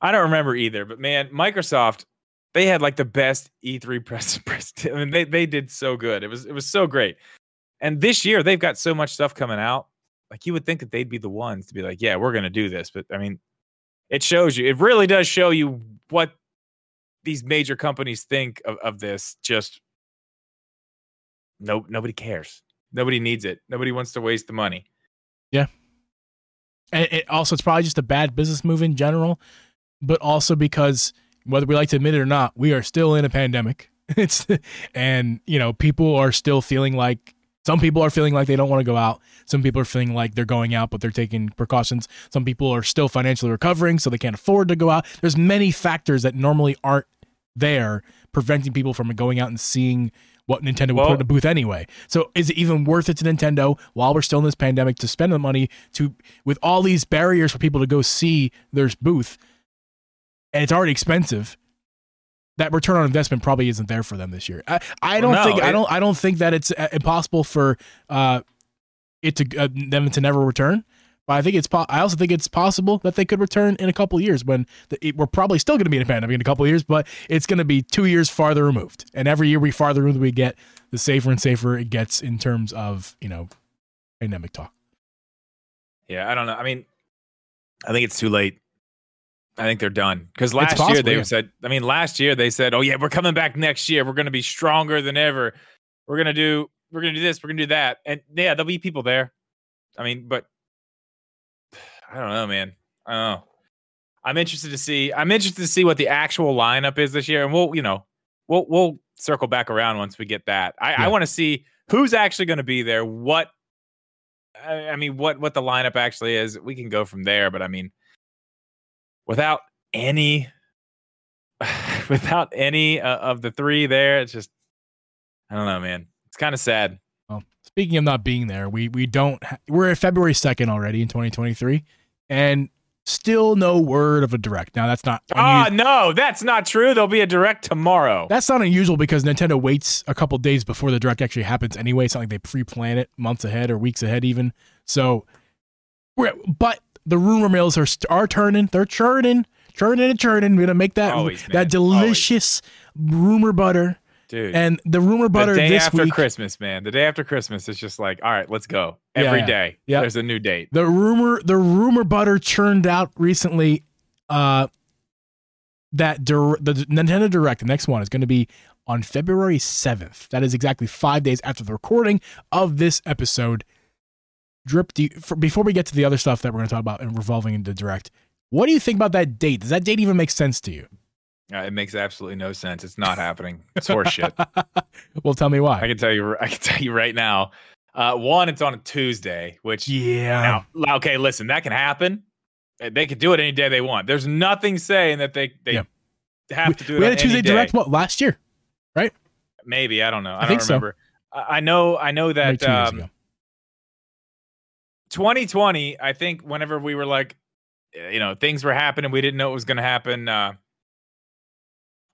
I don't remember either, but man, Microsoft they had like the best E3 press press. I mean, they they did so good. It was it was so great. And this year they've got so much stuff coming out. Like you would think that they'd be the ones to be like, yeah, we're gonna do this. But I mean, it shows you. It really does show you what these major companies think of, of this. Just no, nobody cares. Nobody needs it. Nobody wants to waste the money. Yeah. And it also, it's probably just a bad business move in general, but also because whether we like to admit it or not, we are still in a pandemic. It's and you know people are still feeling like some people are feeling like they don't want to go out. Some people are feeling like they're going out, but they're taking precautions. Some people are still financially recovering, so they can't afford to go out. There's many factors that normally aren't there preventing people from going out and seeing what Nintendo would Well- put in a booth anyway. So is it even worth it to Nintendo while we're still in this pandemic to spend the money to with all these barriers for people to go see their booth and it's already expensive? That return on investment probably isn't there for them this year. I, I don't no, think I don't I don't think that it's uh, impossible for uh, it to uh, them to never return. But I think it's po- I also think it's possible that they could return in a couple years when the, it, we're probably still going to be in a pandemic in a couple of years, but it's going to be two years farther removed. And every year we farther removed we get, the safer and safer it gets in terms of you know pandemic talk. Yeah, I don't know. I mean, I think it's too late. I think they're done because last year they yeah. said. I mean, last year they said, "Oh yeah, we're coming back next year. We're going to be stronger than ever. We're going to do. We're going to do this. We're going to do that." And yeah, there'll be people there. I mean, but I don't know, man. I don't know. I'm interested to see. I'm interested to see what the actual lineup is this year, and we'll, you know, we'll we'll circle back around once we get that. I, I want to see who's actually going to be there. What I I mean, what what the lineup actually is. We can go from there, but I mean, without any, without any uh, of the three there, it's just I don't know, man. It's kind of sad. Well, speaking of not being there, we we don't ha- we're at February second already in 2023, and still no word of a direct. Now that's not Ah, no, that's not true. There'll be a direct tomorrow. that's not unusual because Nintendo waits a couple days before the direct actually happens anyway. It's not like they pre-plan it months ahead or weeks ahead even. So, we're, but the rumor mills are are turning. They're churning, churning and churning. We're gonna make that Always, that delicious rumor butter. Dude. And the rumor butter the day this after week. Christmas, man. The day after Christmas, it's just like, all right, let's go. Every yeah. day, Yeah. there's a new date. The rumor, the rumor butter churned out recently. Uh, that dir- the Nintendo Direct, the next one, is going to be on February seventh. That is exactly five days after the recording of this episode. Drip, do you, for, before we get to the other stuff that we're going to talk about and revolving into Direct, what do you think about that date? Does that date even make sense to you? Uh, it makes absolutely no sense. It's not happening. It's horseshit. well, tell me why. I can tell you. I can tell you right now. Uh, one, it's on a Tuesday, which Yeah. now, okay, listen, that can happen. Uh, They could do it any day they want. There's nothing saying that they they Yeah. have to do it. we on had a Tuesday direct what last year? Right? Maybe I don't know. I, I don't think so. remember. I I know. I know that um, ago. 2020. I think whenever we were like, uh, you know, things were happening, we didn't know it was going to happen. Uh,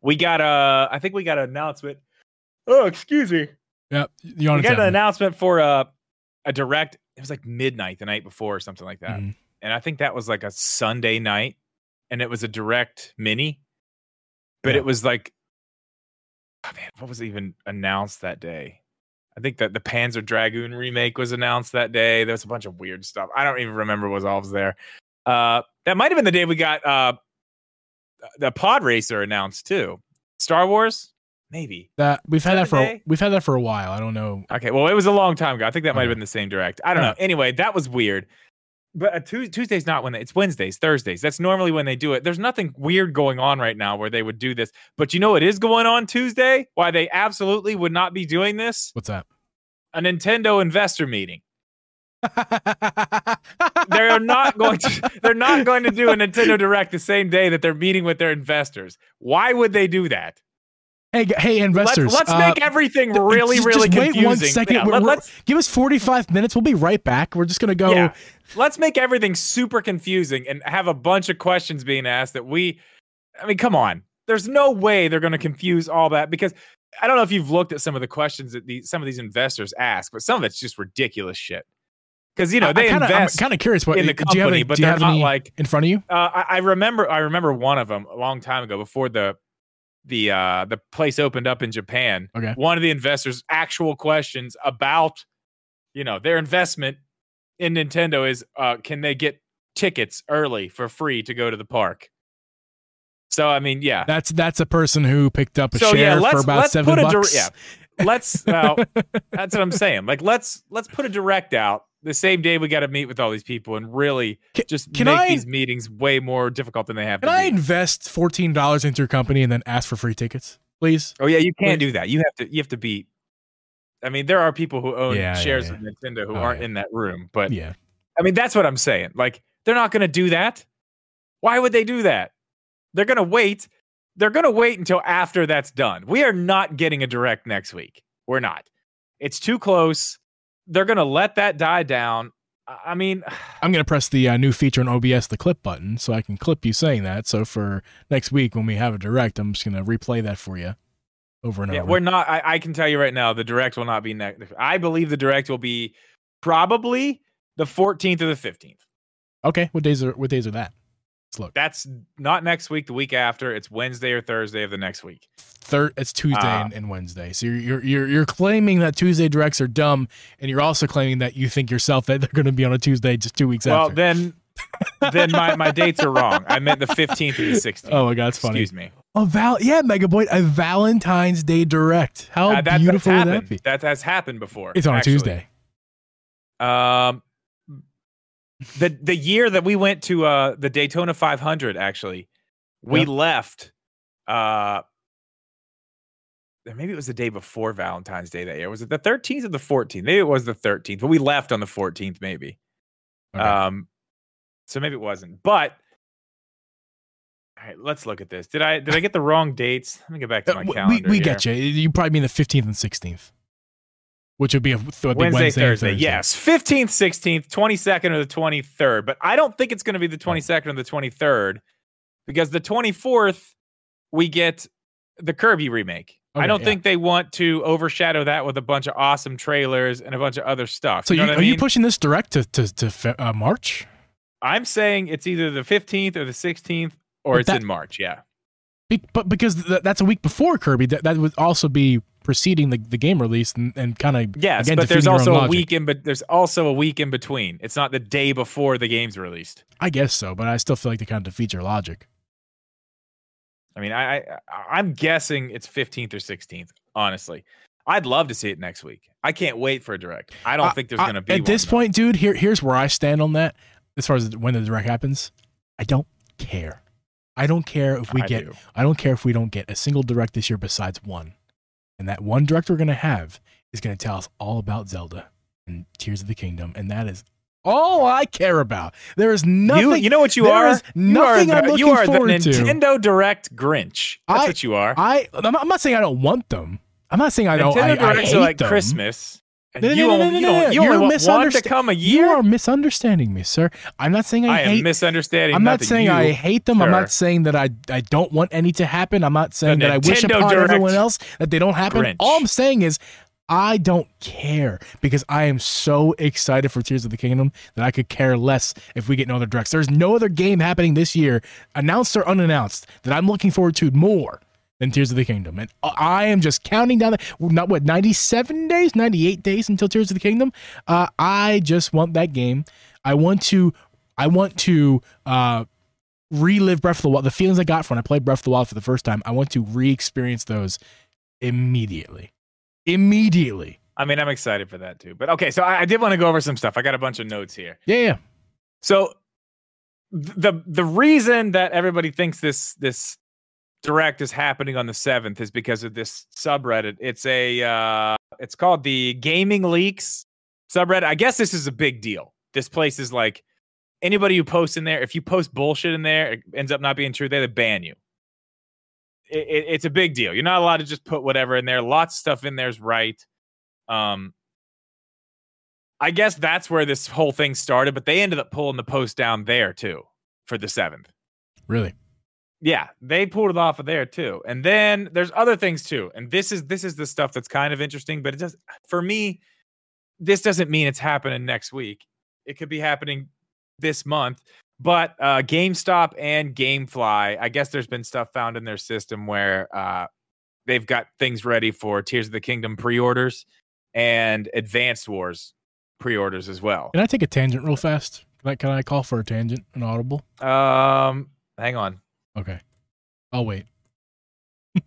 we got a. I think we got an announcement. Oh, excuse me. Yeah, you're we got an announcement for a a direct. It was like midnight the night before or something like that, Mhm. and I think that was like a Sunday night, and it was a direct mini, but Yeah. it was like, oh man, what was even announced that day? I think that the Panzer Dragoon remake was announced that day. There was a bunch of weird stuff. I don't even remember what all was there. Uh, that might have been the day we got uh, the Pod Racer announced too. Star Wars, maybe. That we've had that for a, we've had that for a while. I don't know. Okay, well, it was a long time ago. I think that might have been the same direct. I don't know. Anyway, that was weird. But uh, a Tuesday's not when they, it's Wednesdays, Thursdays. That's normally when they do it. There's nothing weird going on right now where they would do this. But you know what is going on Tuesday? Why they absolutely would not be doing this? What's that? A Nintendo investor meeting. They're not going to they're not going to do a Nintendo Direct the same day that they're meeting with their investors. Why would they do that? Hey, hey, investors. Let's, let's uh, make everything really, just- really just wait confusing. one second. Yeah, let, us Give us 45 minutes. We'll be right back. We're just gonna go. Yeah. let's make everything super confusing and have a bunch of questions being asked that we I mean, come on. There's no way they're going to confuse all that because I don't know if you've looked at some of the questions that these some of these investors ask, but some of it's just ridiculous shit. Because you know I- I they kinda, invest I'm kind of curious. What in the do you have company, any, but do you they're have not like in front of you? uh, I, I remember. I remember one of them a long time ago before the the uh, the place opened up in Japan. Okay. One of the investors' actual questions about you know their investment in Nintendo is uh, can they get tickets early for free to go to the park? So I mean, yeah. That's that's a person who picked up a So share yeah, let's for about let's seven put a dir- bucks. yeah. Let's that's what I'm saying. Like let's let's put a direct out the same day we got to meet with all these people and really Can- just can make I- these meetings way more difficult than they have Can to I be. invest fourteen dollars into your company and then ask for free tickets, please? Oh yeah, you can't Please. do that. You have to you have to be I mean, there are people who own Yeah, yeah, shares yeah. of Nintendo who Oh, aren't yeah. in that room. But Yeah. I mean, that's what I'm saying. Like, they're not gonna do that. Why would they do that? They're gonna wait. They're gonna wait until after that's done. We are not getting a direct next week. We're not. It's too close. They're gonna let that die down. I mean, I'm gonna press the uh, new feature on OBS, the clip button, so I can clip you saying that. So for next week when we have a direct, I'm just gonna replay that for you over and over. yeah, over. we're not. I, I can tell you right now, the direct will not be next. I believe the direct will be probably the 14th or the 15th. okay, what days are what days are that? Let's look. That's not next week. The week after, it's Wednesday or Thursday of the next week. Third, it's Tuesday Ah. and, and Wednesday. So you're, you're you're you're claiming that Tuesday directs are dumb, and you're also claiming that you think yourself that they're going to be on a Tuesday just two weeks Well, after. then, then my, my dates are wrong. I meant the 15th and the 16th. oh my god, it's funny. Excuse me. A val, yeah, Megaboy, a Valentine's Day direct. How Uh, that, beautiful would that be? That has happened before. It's on a. Tuesday. Um, the the year that we went to uh the Daytona 500, actually, we Yeah. left. Uh, maybe it was the day before Valentine's Day that year. Was it the 13th or the 14th? Maybe it was the 13th, but we left on the 14th. Maybe. Okay. Um, so maybe it wasn't. But all right, let's look at this. Did I did I get the wrong dates? Let me get back to Uh, my calendar. we we get you. You probably mean the 15th and 16th, which would be a, th- Wednesday, Wednesday, and Thursday. Yes. 15th, 16th, 22nd, or the 23rd. But I don't think it's going to be the 22nd or the 23rd because the 24th, we get the Kirby remake. I don't yeah. think they want to overshadow that with a bunch of awesome trailers and a bunch of other stuff. So you you, know are what I you mean? pushing this direct to to, to uh, March? I'm saying it's either the 15th or the 16th or But it's that- in March. Yeah. Be- but because th- that's a week before Kirby, that, that would also be preceding the, the game release and, and kind of Yes, again, but there's defeating your own also a week in but there's also a week in between. It's not the day before the game's released. I guess so, but I still feel like they kind of defeat your logic. I mean, I, I I'm guessing it's 15th or 16th. Honestly, I'd love to see it next week. I can't wait for a direct. I don't I- think there's going to be at this though. point, dude. Here here's where I stand on that. As far as when the direct happens, I don't care. I don't care if we I get do. I don't care if we don't get a single direct this year besides one. And that one direct we're going to have is going to tell us all about Zelda and Tears of the Kingdom. And that is all I care about. There is nothing. you, you know what you there are? is nothing you are I'm the, looking you are the forward to. Nintendo Direct Grinch. That's I- what you are. I, I'm not, I'm not saying I don't want them. I'm not saying I don't. Nintendo I, I hate are like them. Christmas. No, no, you no, no, only, no, you no, you You're only want one to come a year. You are misunderstanding me, sir. I'm not saying I, I am hate. misunderstanding. I'm not saying You- I hate them. I'm not saying that I I don't want any to happen. I'm not saying The that I wish Nintendo upon Direct everyone else that they don't happen. Grinch. All I'm saying is I don't care because I am so excited for Tears of the Kingdom that I could care less if we get no other directs. There's no other game happening this year, announced or unannounced, that I'm looking forward to more than Tears of the Kingdom. And I am just counting down the not what 97 days, 98 days until Tears of the Kingdom. Uh, I just want that game. I want to I want to uh relive Breath of the Wild. The feelings I got when I played Breath of the Wild for the first time, I want to re-experience those immediately. Immediately. I mean, I'm excited for that too. But okay, so I, I did want to go over some stuff. I got a bunch of notes here. Yeah, yeah. So the the reason that everybody thinks this this direct is happening on the seventh is because of this subreddit. It's a uh, it's called the Gaming Leaks subreddit. I guess this is a big deal. This place is like anybody who posts in there. If you post bullshit in there, it ends up not being true. They ban you. It, it, it's a big deal. You're not allowed to just put whatever in there. Lots of stuff in there's right. Um, I guess that's where this whole thing started, but they ended up pulling the post down there too for the seventh. Really. Yeah, they pulled it off of there too. And then there's other things too. And this is this is the stuff that's kind of interesting, but it does for me, this doesn't mean it's happening next week. It could be happening this month. But uh GameStop and GameFly, I guess there's been stuff found in their system where uh they've got things ready for Tears of the Kingdom pre-orders and Advanced Wars pre-orders as well. Can I take a tangent real fast? Can I, can I call for a tangent, an audible? Um hang on. Okay. I'll wait.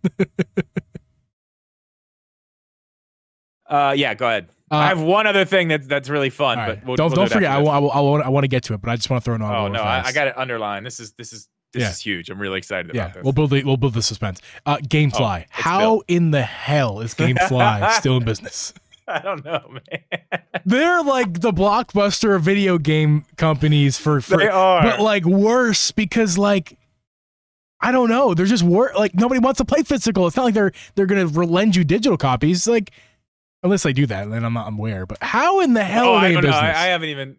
Uh yeah, go ahead. Uh, I have one other thing that's that's really fun, all but we'll, don't we'll don't do forget. I. I, I, want, I want to get to it, but I just want to throw an audible. Oh no, I, I got it underlined. This is this is this Yeah. is huge. I'm really excited Yeah, about this. we'll build the we'll build the suspense. Uh, GameFly. it's How built. in the hell is GameFly still in business? I don't know, man. They're like the blockbuster of video game companies for, for they are. but like worse because like I don't know. They're just wor- like nobody wants to play physical. It's not like they're they're gonna lend you digital copies. Like unless they do that, then I'm not aware. But how in the hell oh, are they I in don't know. business? I, haven't even.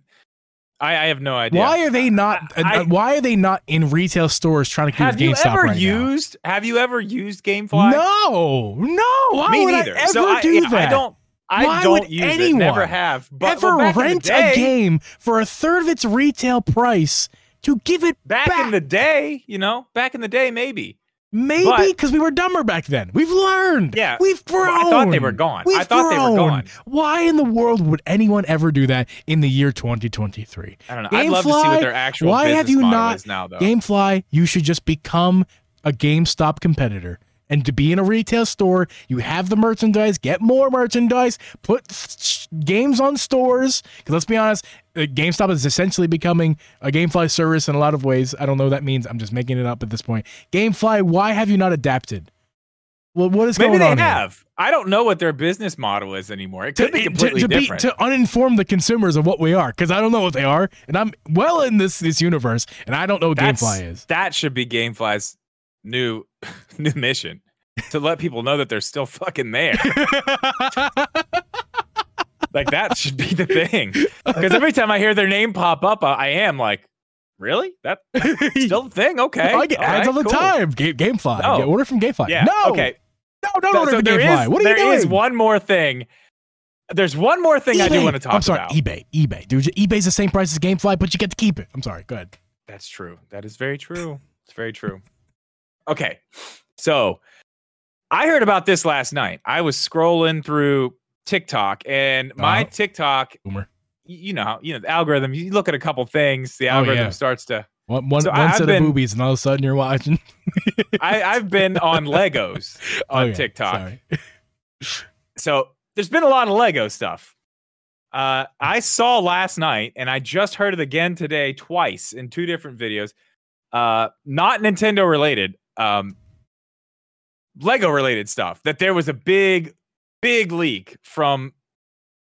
I, I have no idea. why are they not? I- uh, why are they not in retail stores trying to keep GameStop have you ever right used? Have you ever used? GameFly? No, no. Why me would neither. I ever so I, do yeah, that? I don't. I Why don't would use it. never have But ever well, back in the rent day- a game for a third of its retail price to give it Back, back. in the day, you know, back in the day, maybe. Maybe because we were dumber back then. We've learned. Yeah. We've grown. I thought they were gone. We've I thought they were grown. gone. Why in the world would anyone ever do that in the year 2023? I don't know. I'd love to see Gamefly, what their actual why business have you model not- is now, though. Gamefly, you should just become a GameStop competitor. And to be in a retail store, you have the merchandise, get more merchandise, put games on stores. Because let's be honest, uh, GameStop is essentially becoming a GameFly service in a lot of ways. I don't know what that means. I'm just making it up at this point. GameFly, why have you not adapted? Well, what is Maybe going they on here? have. I don't know what their business model is anymore. It could be completely to, be, different. to uninform the consumers of what we are because I don't know what they are and I'm well in this this universe and I don't know what That's- GameFly is. That should be GameFly's new new mission to let people know that they're still fucking there. like that should be the thing. Because every time I hear their name pop up, I, I am like, really? That still the thing? Okay. I get All ads right, all the cool. time. Game, GameFly. No. Get order from GameFly. Yeah. No. Okay. No, don't So- order so from there GameFly. is- what are there you doing? is one more thing. There's one more thing I do want to talk about. I'm sorry. about. eBay. eBay. Dude, eBay's the same price as GameFly, but you get to keep it. I'm sorry. Go ahead. That's true. That is very true. It's very true. Okay. So I heard about this last night. I was scrolling through TikTok and my Uh-huh. TikTok, Boomer. you know, you know, the algorithm, you look at a couple things, the Oh, algorithm yeah. starts to One, one, So one set been- of boobies, and all of a sudden you're watching. I, I've been on Legos on Okay, TikTok. Sorry. So there's been a lot of Lego stuff. Uh, I saw last night, and I just heard it again today, twice in two different videos. uh, not Nintendo related, um, Lego related stuff. That there was a big, big leak from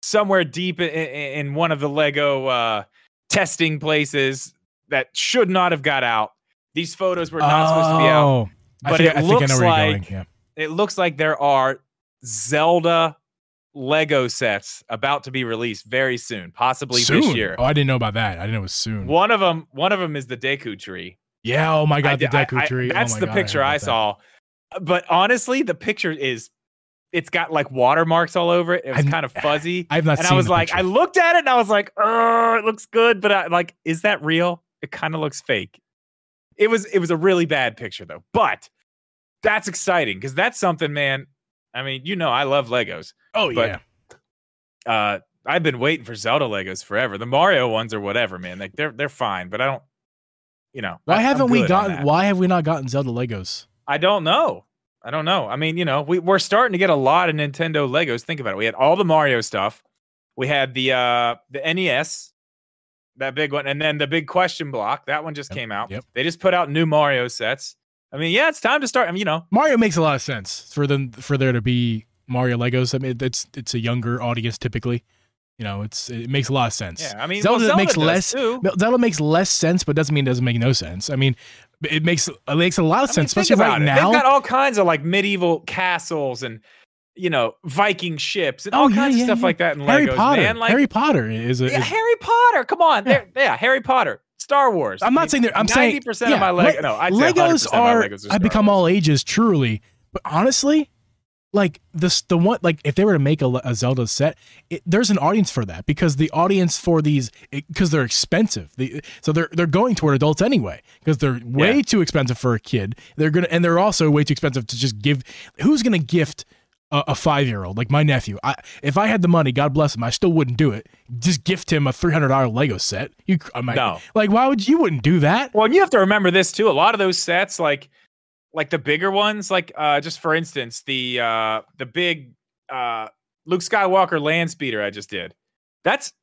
somewhere deep in, in one of the Lego uh, testing places that should not have got out. These photos were not supposed to be out, Oh, but think- it I think I know looks like yeah. it looks like there are Zelda Lego sets about to be released very soon, possibly soon. this year. Oh, I didn't know about that. I didn't know it was soon. One of them, one of them is the Deku tree. Yeah. Oh my god, I the I- Deku I- tree. Oh that's my the God, picture I, about that. saw. But honestly, the picture is it's got like watermarks all over it. It was I'm- kind of fuzzy. I have not and I was like, picture. I looked at it and I was like, oh, it looks good. But I like, is that real? It kind of looks fake. It was it was a really bad picture though. But that's exciting because that's something, man. I mean, you know, I love Legos. oh but- yeah. Uh I've been waiting for Zelda Legos forever. The Mario ones or whatever, man. Like they're they're fine, but I don't you know. Why I- haven't we gotten? Why have we not gotten Zelda Legos? I don't know. I don't know. I mean, you know, we, we're starting to get a lot of Nintendo Legos. Think about it. We had all the Mario stuff. We had the uh the NES, that big one, and then the big question block. That one just Yep, came out. yep. They just put out new Mario sets. I mean, yeah, it's time to start. I mean, you know, Mario makes a lot of sense for them for there to be Mario Legos. I mean, it's it's a younger audience typically. You know, it's it makes a lot of sense. yeah. I mean, Zelda well, makes does less- Too. Zelda makes less sense, but doesn't mean it doesn't make no sense. I mean, it makes it makes a lot of I sense, think especially right it. now. They've got all kinds of like medieval castles and you know Viking ships and Oh, all yeah, kinds yeah, of stuff yeah. like that in Harry Legos, Potter. man. Like Harry Potter is a. yeah, is- Harry Potter. Come on, Yeah. Harry Potter, Star Wars. I'm I not mean, saying that. I'm saying ninety percent of my Le- Lego. No, I'd say Legos 100% of my are. Legos are have become Wars. all ages, truly. But honestly, like this, the one like if they were to make a, a Zelda set, it, there's an audience for that because the audience for these because they're expensive. The, so they're they're going toward adults anyway because they're way Yeah. too expensive for a kid. They're gonna and they're also way too expensive to just give. Who's gonna gift? A, a five-year-old like my nephew. I, if I had the money, God bless him, I still wouldn't do it. Just gift him a three hundred dollar Lego set. You, I might, No. like why would you, wouldn't do that? Well, you have to remember this too. A lot of those sets, like like the bigger ones, like uh just for instance, the uh the big uh Luke Skywalker land speeder I just did. That's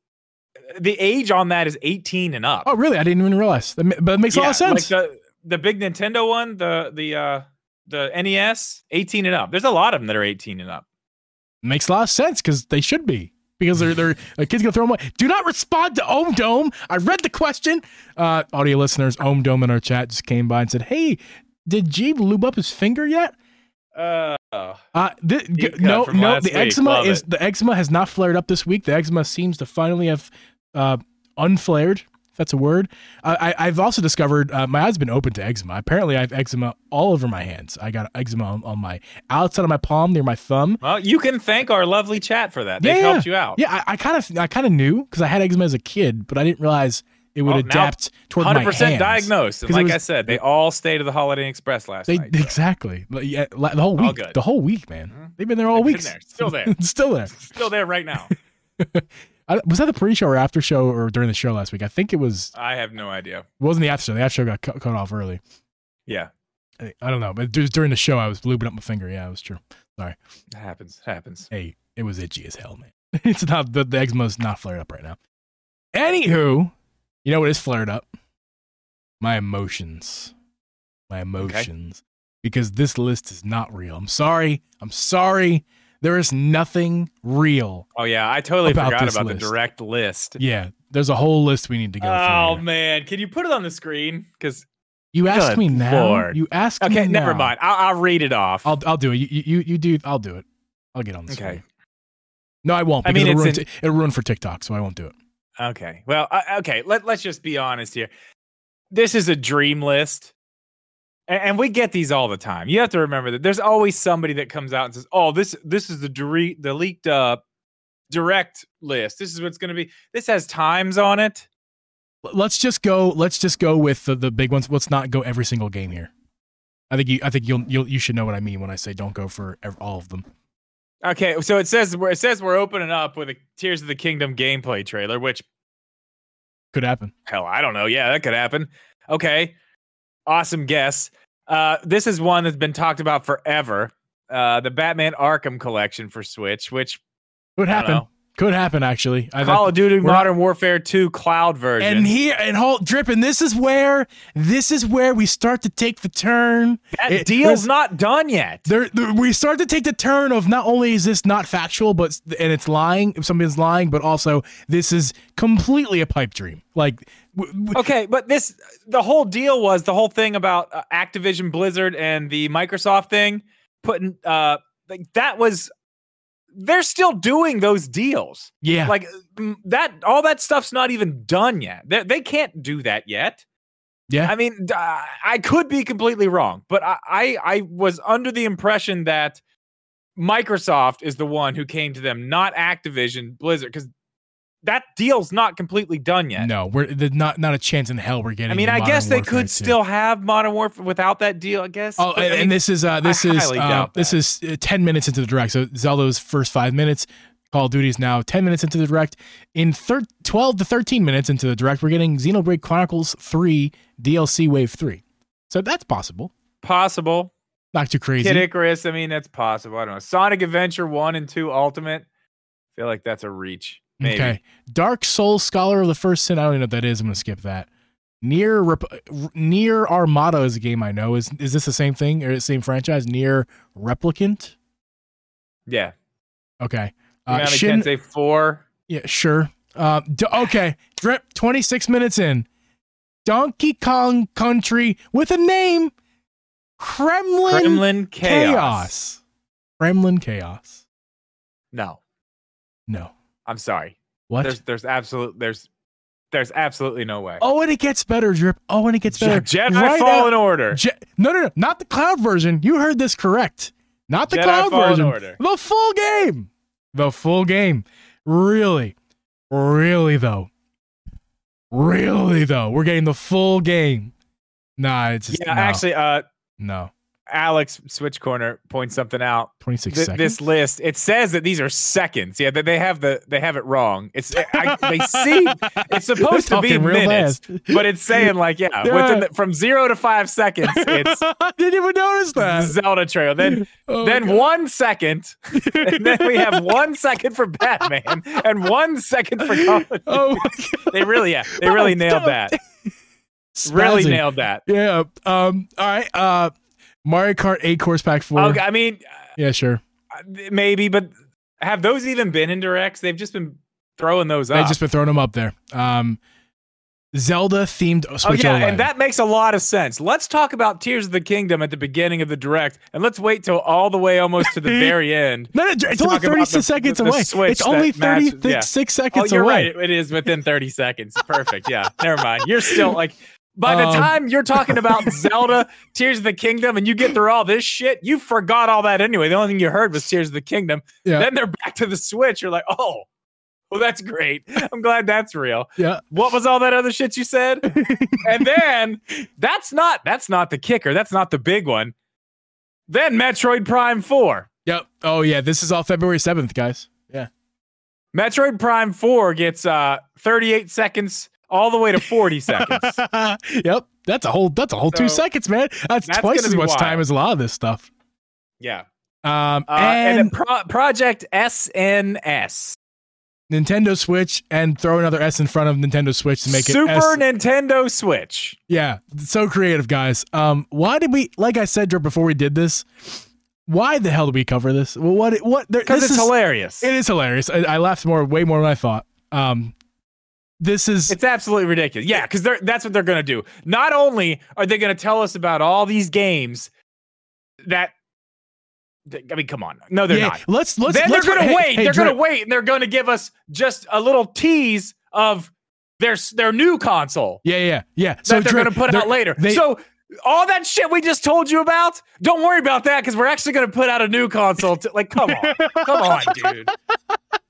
the age on that is 18 and up. Oh, really? I didn't even realize. That But it makes a lot of sense. Like the the big Nintendo one, the the uh the NES, 18 and up. There's a lot of them that are 18 and up. makes a lot of sense because they should be. Because they're they're a kid's gonna throw them away. Do not respond to Ohm Dome. I read the question. Uh, audio listeners, Ohm Dome in our chat just came by and said, "Hey, did Geeb lube up his finger yet?" Uh Uh, th- g- no, no. The eczema Love is it. the eczema has not flared up this week. The eczema seems to finally have uh, unflared. If that's a word. I, I, I've also discovered uh, my eyes have been open to eczema. Apparently, I have eczema all over my hands. I got eczema on, on my outside of my palm near my thumb. well, you can thank our lovely chat for that. They've Yeah, helped you out. Yeah, I kind of I kind of knew because I had eczema as a kid, but I didn't realize it would Well, adapt toward my 100% hands. diagnosed. And like was- I said, they all stayed at the Holiday Express last They night. so. exactly yeah, the whole week. The whole week, man. Mhm. They've been there all week. still there. still there. Still there right now. I, was that the pre-show or after show or during the show last week? I think it was. I have no idea. It wasn't the after show. The after show got cut, cut off early. Yeah, I, I don't know, but during the show, I was lubing up my finger. Yeah, it was true. Sorry. It happens. it Happens. Hey, it was itchy as hell, man. it's not the, the eczema's not flared up right now. Anywho, you know what is flared up? My emotions. My emotions. Because this list is not real. I'm sorry. I'm sorry. There is nothing real. Oh yeah, I totally About forgot about list. the direct list. Yeah, there's a whole list we need to go Oh through. here. man, can you put it on the screen? Because You asked me now. Lord. You asked me okay, never now. mind. I'll, I'll read it off. I'll I'll do it. You you you do. I'll do it. I'll get on this. okay. No, I won't. I Because mean, it'll, ruin t- it'll ruin for TikTok, so I won't do it. Okay. Well, okay. Let Let's just be honest here. This is a dream list, and, and we get these all the time. You have to remember that there's always somebody that comes out and says, "Oh, this this is the dre- the leaked uh, direct list. This is what's going to be. This has times on it." Let's just go. Let's just go with the, the big ones. Let's not go every single game here. I think you. I think you'll. You'll. You should know what I mean when I say don't go for all of them. Okay, so it says it says we're opening up with a Tears of the Kingdom gameplay trailer, which Could happen. hell, I don't know. Yeah, that could happen. Okay, awesome guess. Uh, this is one that's been talked about forever. Uh, the Batman Arkham collection for Switch, which don't happen. know. Could happen actually. I Call of Duty Modern Warfare 2 cloud version. and here and hold drip, and this is where this is where we start to take the turn. that It- deal's not done yet. there, there- we start to take the turn of not only is this not factual, but and it's lying if somebody's lying, but also this is completely a pipe dream. Like, w- w- Okay, but this the whole deal was the whole thing about uh, Activision Blizzard and the Microsoft thing putting uh like that was they're still doing those deals. yeah, Like mm, that all that stuff's not even done yet. They, they can't do that yet. yeah, I mean, I could be completely wrong, but I, I I was under the impression that Microsoft is the one who came to them, not Activision Blizzard, because that deal's not completely done yet. no, we're not not a chance in hell we're getting. I mean, I guess they could 2. still have Modern Warfare without that deal. I guess. Oh, But, and, I mean, and this is uh, this is uh, this is uh, ten minutes into the direct. So Zelda's first five minutes. Call of Duty is now ten minutes into the direct. In thir- twelve to thirteen minutes into the direct, we're getting Xenoblade Chronicles Three DLC Wave Three. So that's possible. possible. Not too crazy. Kid Icarus. I mean, that's possible. I don't know. Sonic Adventure One and Two Ultimate. I feel like that's a reach. Maybe. Okay. Dark Souls Scholar of the First Sin. I don't even know what that is. I'm gonna skip that. Near Rep- Near Armada is a game I know. Is is this the same thing or the same franchise? NieR Replicant. Yeah. Okay. Uh, Shin, say four. Yeah, sure. Uh, d- okay, drip. Twenty six minutes in, Donkey Kong Country with a name, Kremling, Kremling Chaos. Chaos. Kremling Chaos. No, No, I'm sorry. what? There's there's absolute there's there's absolutely no way. oh, and it gets better, drip. Oh, and it gets better. Jedi Right Fallen out- Order. Je- no, no, no, not the cloud version. You heard this correct. Not the Jedi cloud Fallen version. Order. The full game. The full game. Really, really though. Really though, we're getting the full game. Nah, it's just yeah, no, actually, uh, no. Alex Switch Corner points something out. Twenty six Th- seconds. this list it says that these are seconds. Yeah, that they have the they have it wrong. It's I, they see it's supposed to be minutes, fast. but it's saying like yeah, Yeah. within the, from zero to five seconds, it's I didn't even notice that. Zelda trail. Then Oh, then God. one second, and then we have one second for Batman and one second for Duty. Oh. They really yeah, they really Oh, nailed don't. that. Really nailed that. Yeah. Um. All right. Uh. Mario Kart 8 Course Pack 4. Okay, I mean, Yeah, sure. uh, maybe, but have those even been in directs? They've just been throwing those up. They've just been throwing them up there. Um, Zelda themed Oh yeah, OLED. and that makes a lot of sense. Let's talk about Tears of the Kingdom at the beginning of the direct, and let's wait till all the way almost to the very end. no, no, it's only talk 36 seconds the- the away. Switch it's only that matches- 36 Oh, seconds you're away. right. It is within 30 seconds. Perfect. Yeah. Never mind. You're still like by the Um, time you're talking about Zelda, Tears of the Kingdom, and you get through all this shit, you forgot all that anyway. The only thing you heard was Tears of the Kingdom. Yeah. Then they're back to the Switch. You're like, oh, well, that's great. I'm glad that's real. Yeah. What was all that other shit you said? and then that's not that's not the kicker. That's not the big one. Then Metroid Prime 4. Yep. Oh yeah, this is all February 7th, guys. Yeah. Metroid Prime 4 gets uh 38 seconds all the way to 40 seconds. yep. That's a whole that's a whole 2 seconds, man. That's, that's twice as much wild. time as a lot of this stuff. Yeah. Um Uh, and, and, Pro- Project SNS. Nintendo Switch and throw another S in front of Nintendo Switch to make Super it Super Nintendo Switch. Yeah, so creative, guys. Um, why did we? Like I said before we did this, why the hell did we cover this? Well, what? What? Because it's is, hilarious. It is hilarious. I, I laughed more, way more than I thought. Um, this is It's absolutely ridiculous. Yeah, because they're that's what they're gonna do. Not only are they gonna tell us about all these games that I mean, come on. No, they're yeah. not. Let's let's. then let's they're gonna hey, wait. hey, they're Drew, gonna wait and they're gonna give us just a little tease of their their new console Yeah, yeah, yeah. that So they're Drew, gonna put out later. they- so all that shit we just told you about, don't worry about that because we're actually gonna put out a new console. To, like, come on, come on, dude.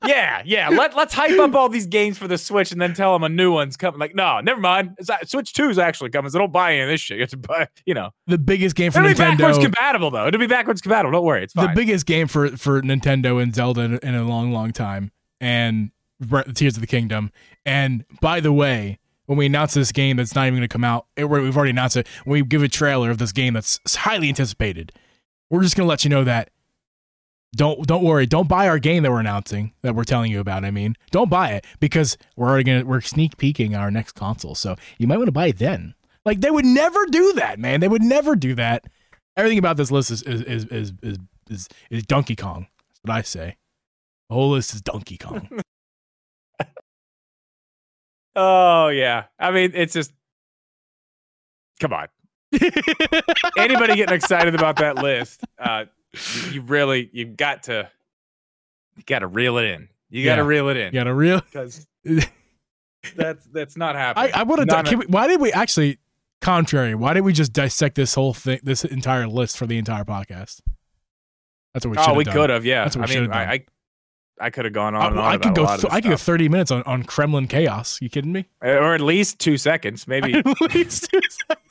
Yeah, yeah. Let let's hype up all these games for the Switch and then tell them a new one's coming. Like, no, never mind. It's, uh, Switch Two is actually coming, so don't buy any of this shit. You have to buy, you know. the biggest game for It'll be backwards Nintendo. compatible though. It'll be backwards compatible. Don't worry, it's fine. The biggest game for for Nintendo and Zelda in, in a long, long time, and Bre- Tears of the Kingdom. And by the way, when we announce this game that's not even going to come out, it, we've already announced it. When we give a trailer of this game that's highly anticipated, we're just going to let you know that don't don't worry. Don't buy our game that we're announcing that we're telling you about. I mean, don't buy it because we're already gonna we're sneak peeking our next console. So you might want to buy it then. Like they would never do that, man. They would never do that. Everything about this list is is is is is, is, is Donkey Kong. That's what I say. The whole list is Donkey Kong. Oh yeah. I mean, it's just come on. Anybody getting excited about that list? Uh, you, really you've got to you got to reel it in. You got to Yeah. reel it in you got to reel because that's that's not happening. I, I have. a- Why did we actually? Contrary. Why did we just dissect this whole thing, this entire list for the entire podcast? That's what we should oh, we done. could have. Yeah. That's what we I mean, done. I, I I could have gone on I, I about could go. a lot of th- I could go thirty minutes on, on Kremling chaos. You kidding me? Uh, or at least two seconds, maybe At least two seconds.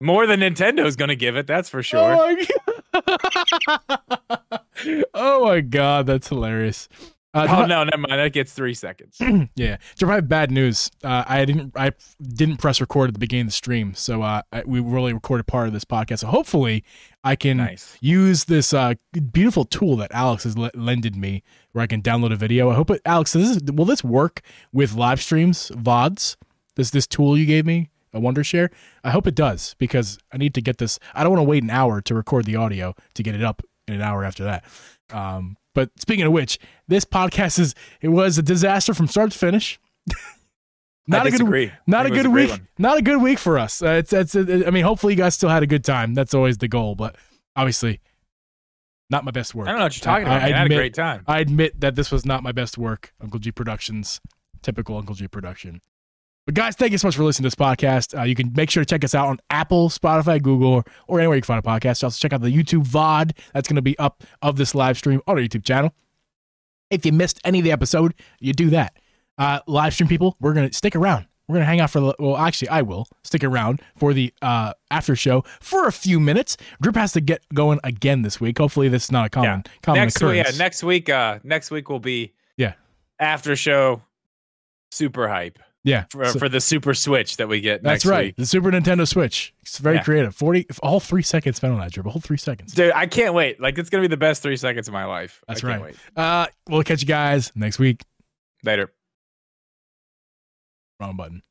more than Nintendo's going to give it. That's for sure. Oh my god! oh my god, that's hilarious. Uh, Oh no, never mind. That gets three seconds. yeah, Jeff, I have bad news. Uh, I didn't. I didn't press record at the beginning of the stream, so uh, I, we really recorded part of this podcast. So hopefully, I can Nice. use this uh, beautiful tool that Alex has le- lended me, where I can download a video. I hope it, Alex, this, will this work with live streams, vods? This this tool you gave me, a Wondershare. I hope it does because I need to get this. I don't want to wait an hour to record the audio to get it up in an hour after that. Um, but speaking of which, this podcast is it was a disaster from start to finish. not I a good disagree. not a it good great week. one. Not a good week for us. Uh, it's it's. I mean, hopefully you guys still had a good time. That's always the goal. But obviously, not my best work. I don't know what you're talking I- about. I. I, had a great time. I admit that this was not my best work. Uncle Geeb Productions, typical Uncle Geeb production. But guys, thank you so much for listening to this podcast. Uh, you can make sure to check us out on Apple, Spotify, Google, or anywhere you can find a podcast. Also, check out the YouTube VOD that's going to be up of this live stream on our YouTube channel. If you missed any of the episode, you do that. Uh, live stream people, we're going to stick around. We're going to hang out for, the- well, actually, I will stick around for the uh, after show for a few minutes. Drip has to get going again this week. Hopefully, this is not a common, common next week, yeah, next week, uh, next week will be Yeah. after show super hype yeah, for, so, for, the Super Switch that we get. That's right, week. the Super Nintendo Switch. It's very yeah. creative. Forty, all three seconds spent on that dribble. Whole three seconds, dude. I can't wait. Like it's gonna be the best three seconds of my life. That's right. Uh, we'll catch you guys next week. Later. Wrong button.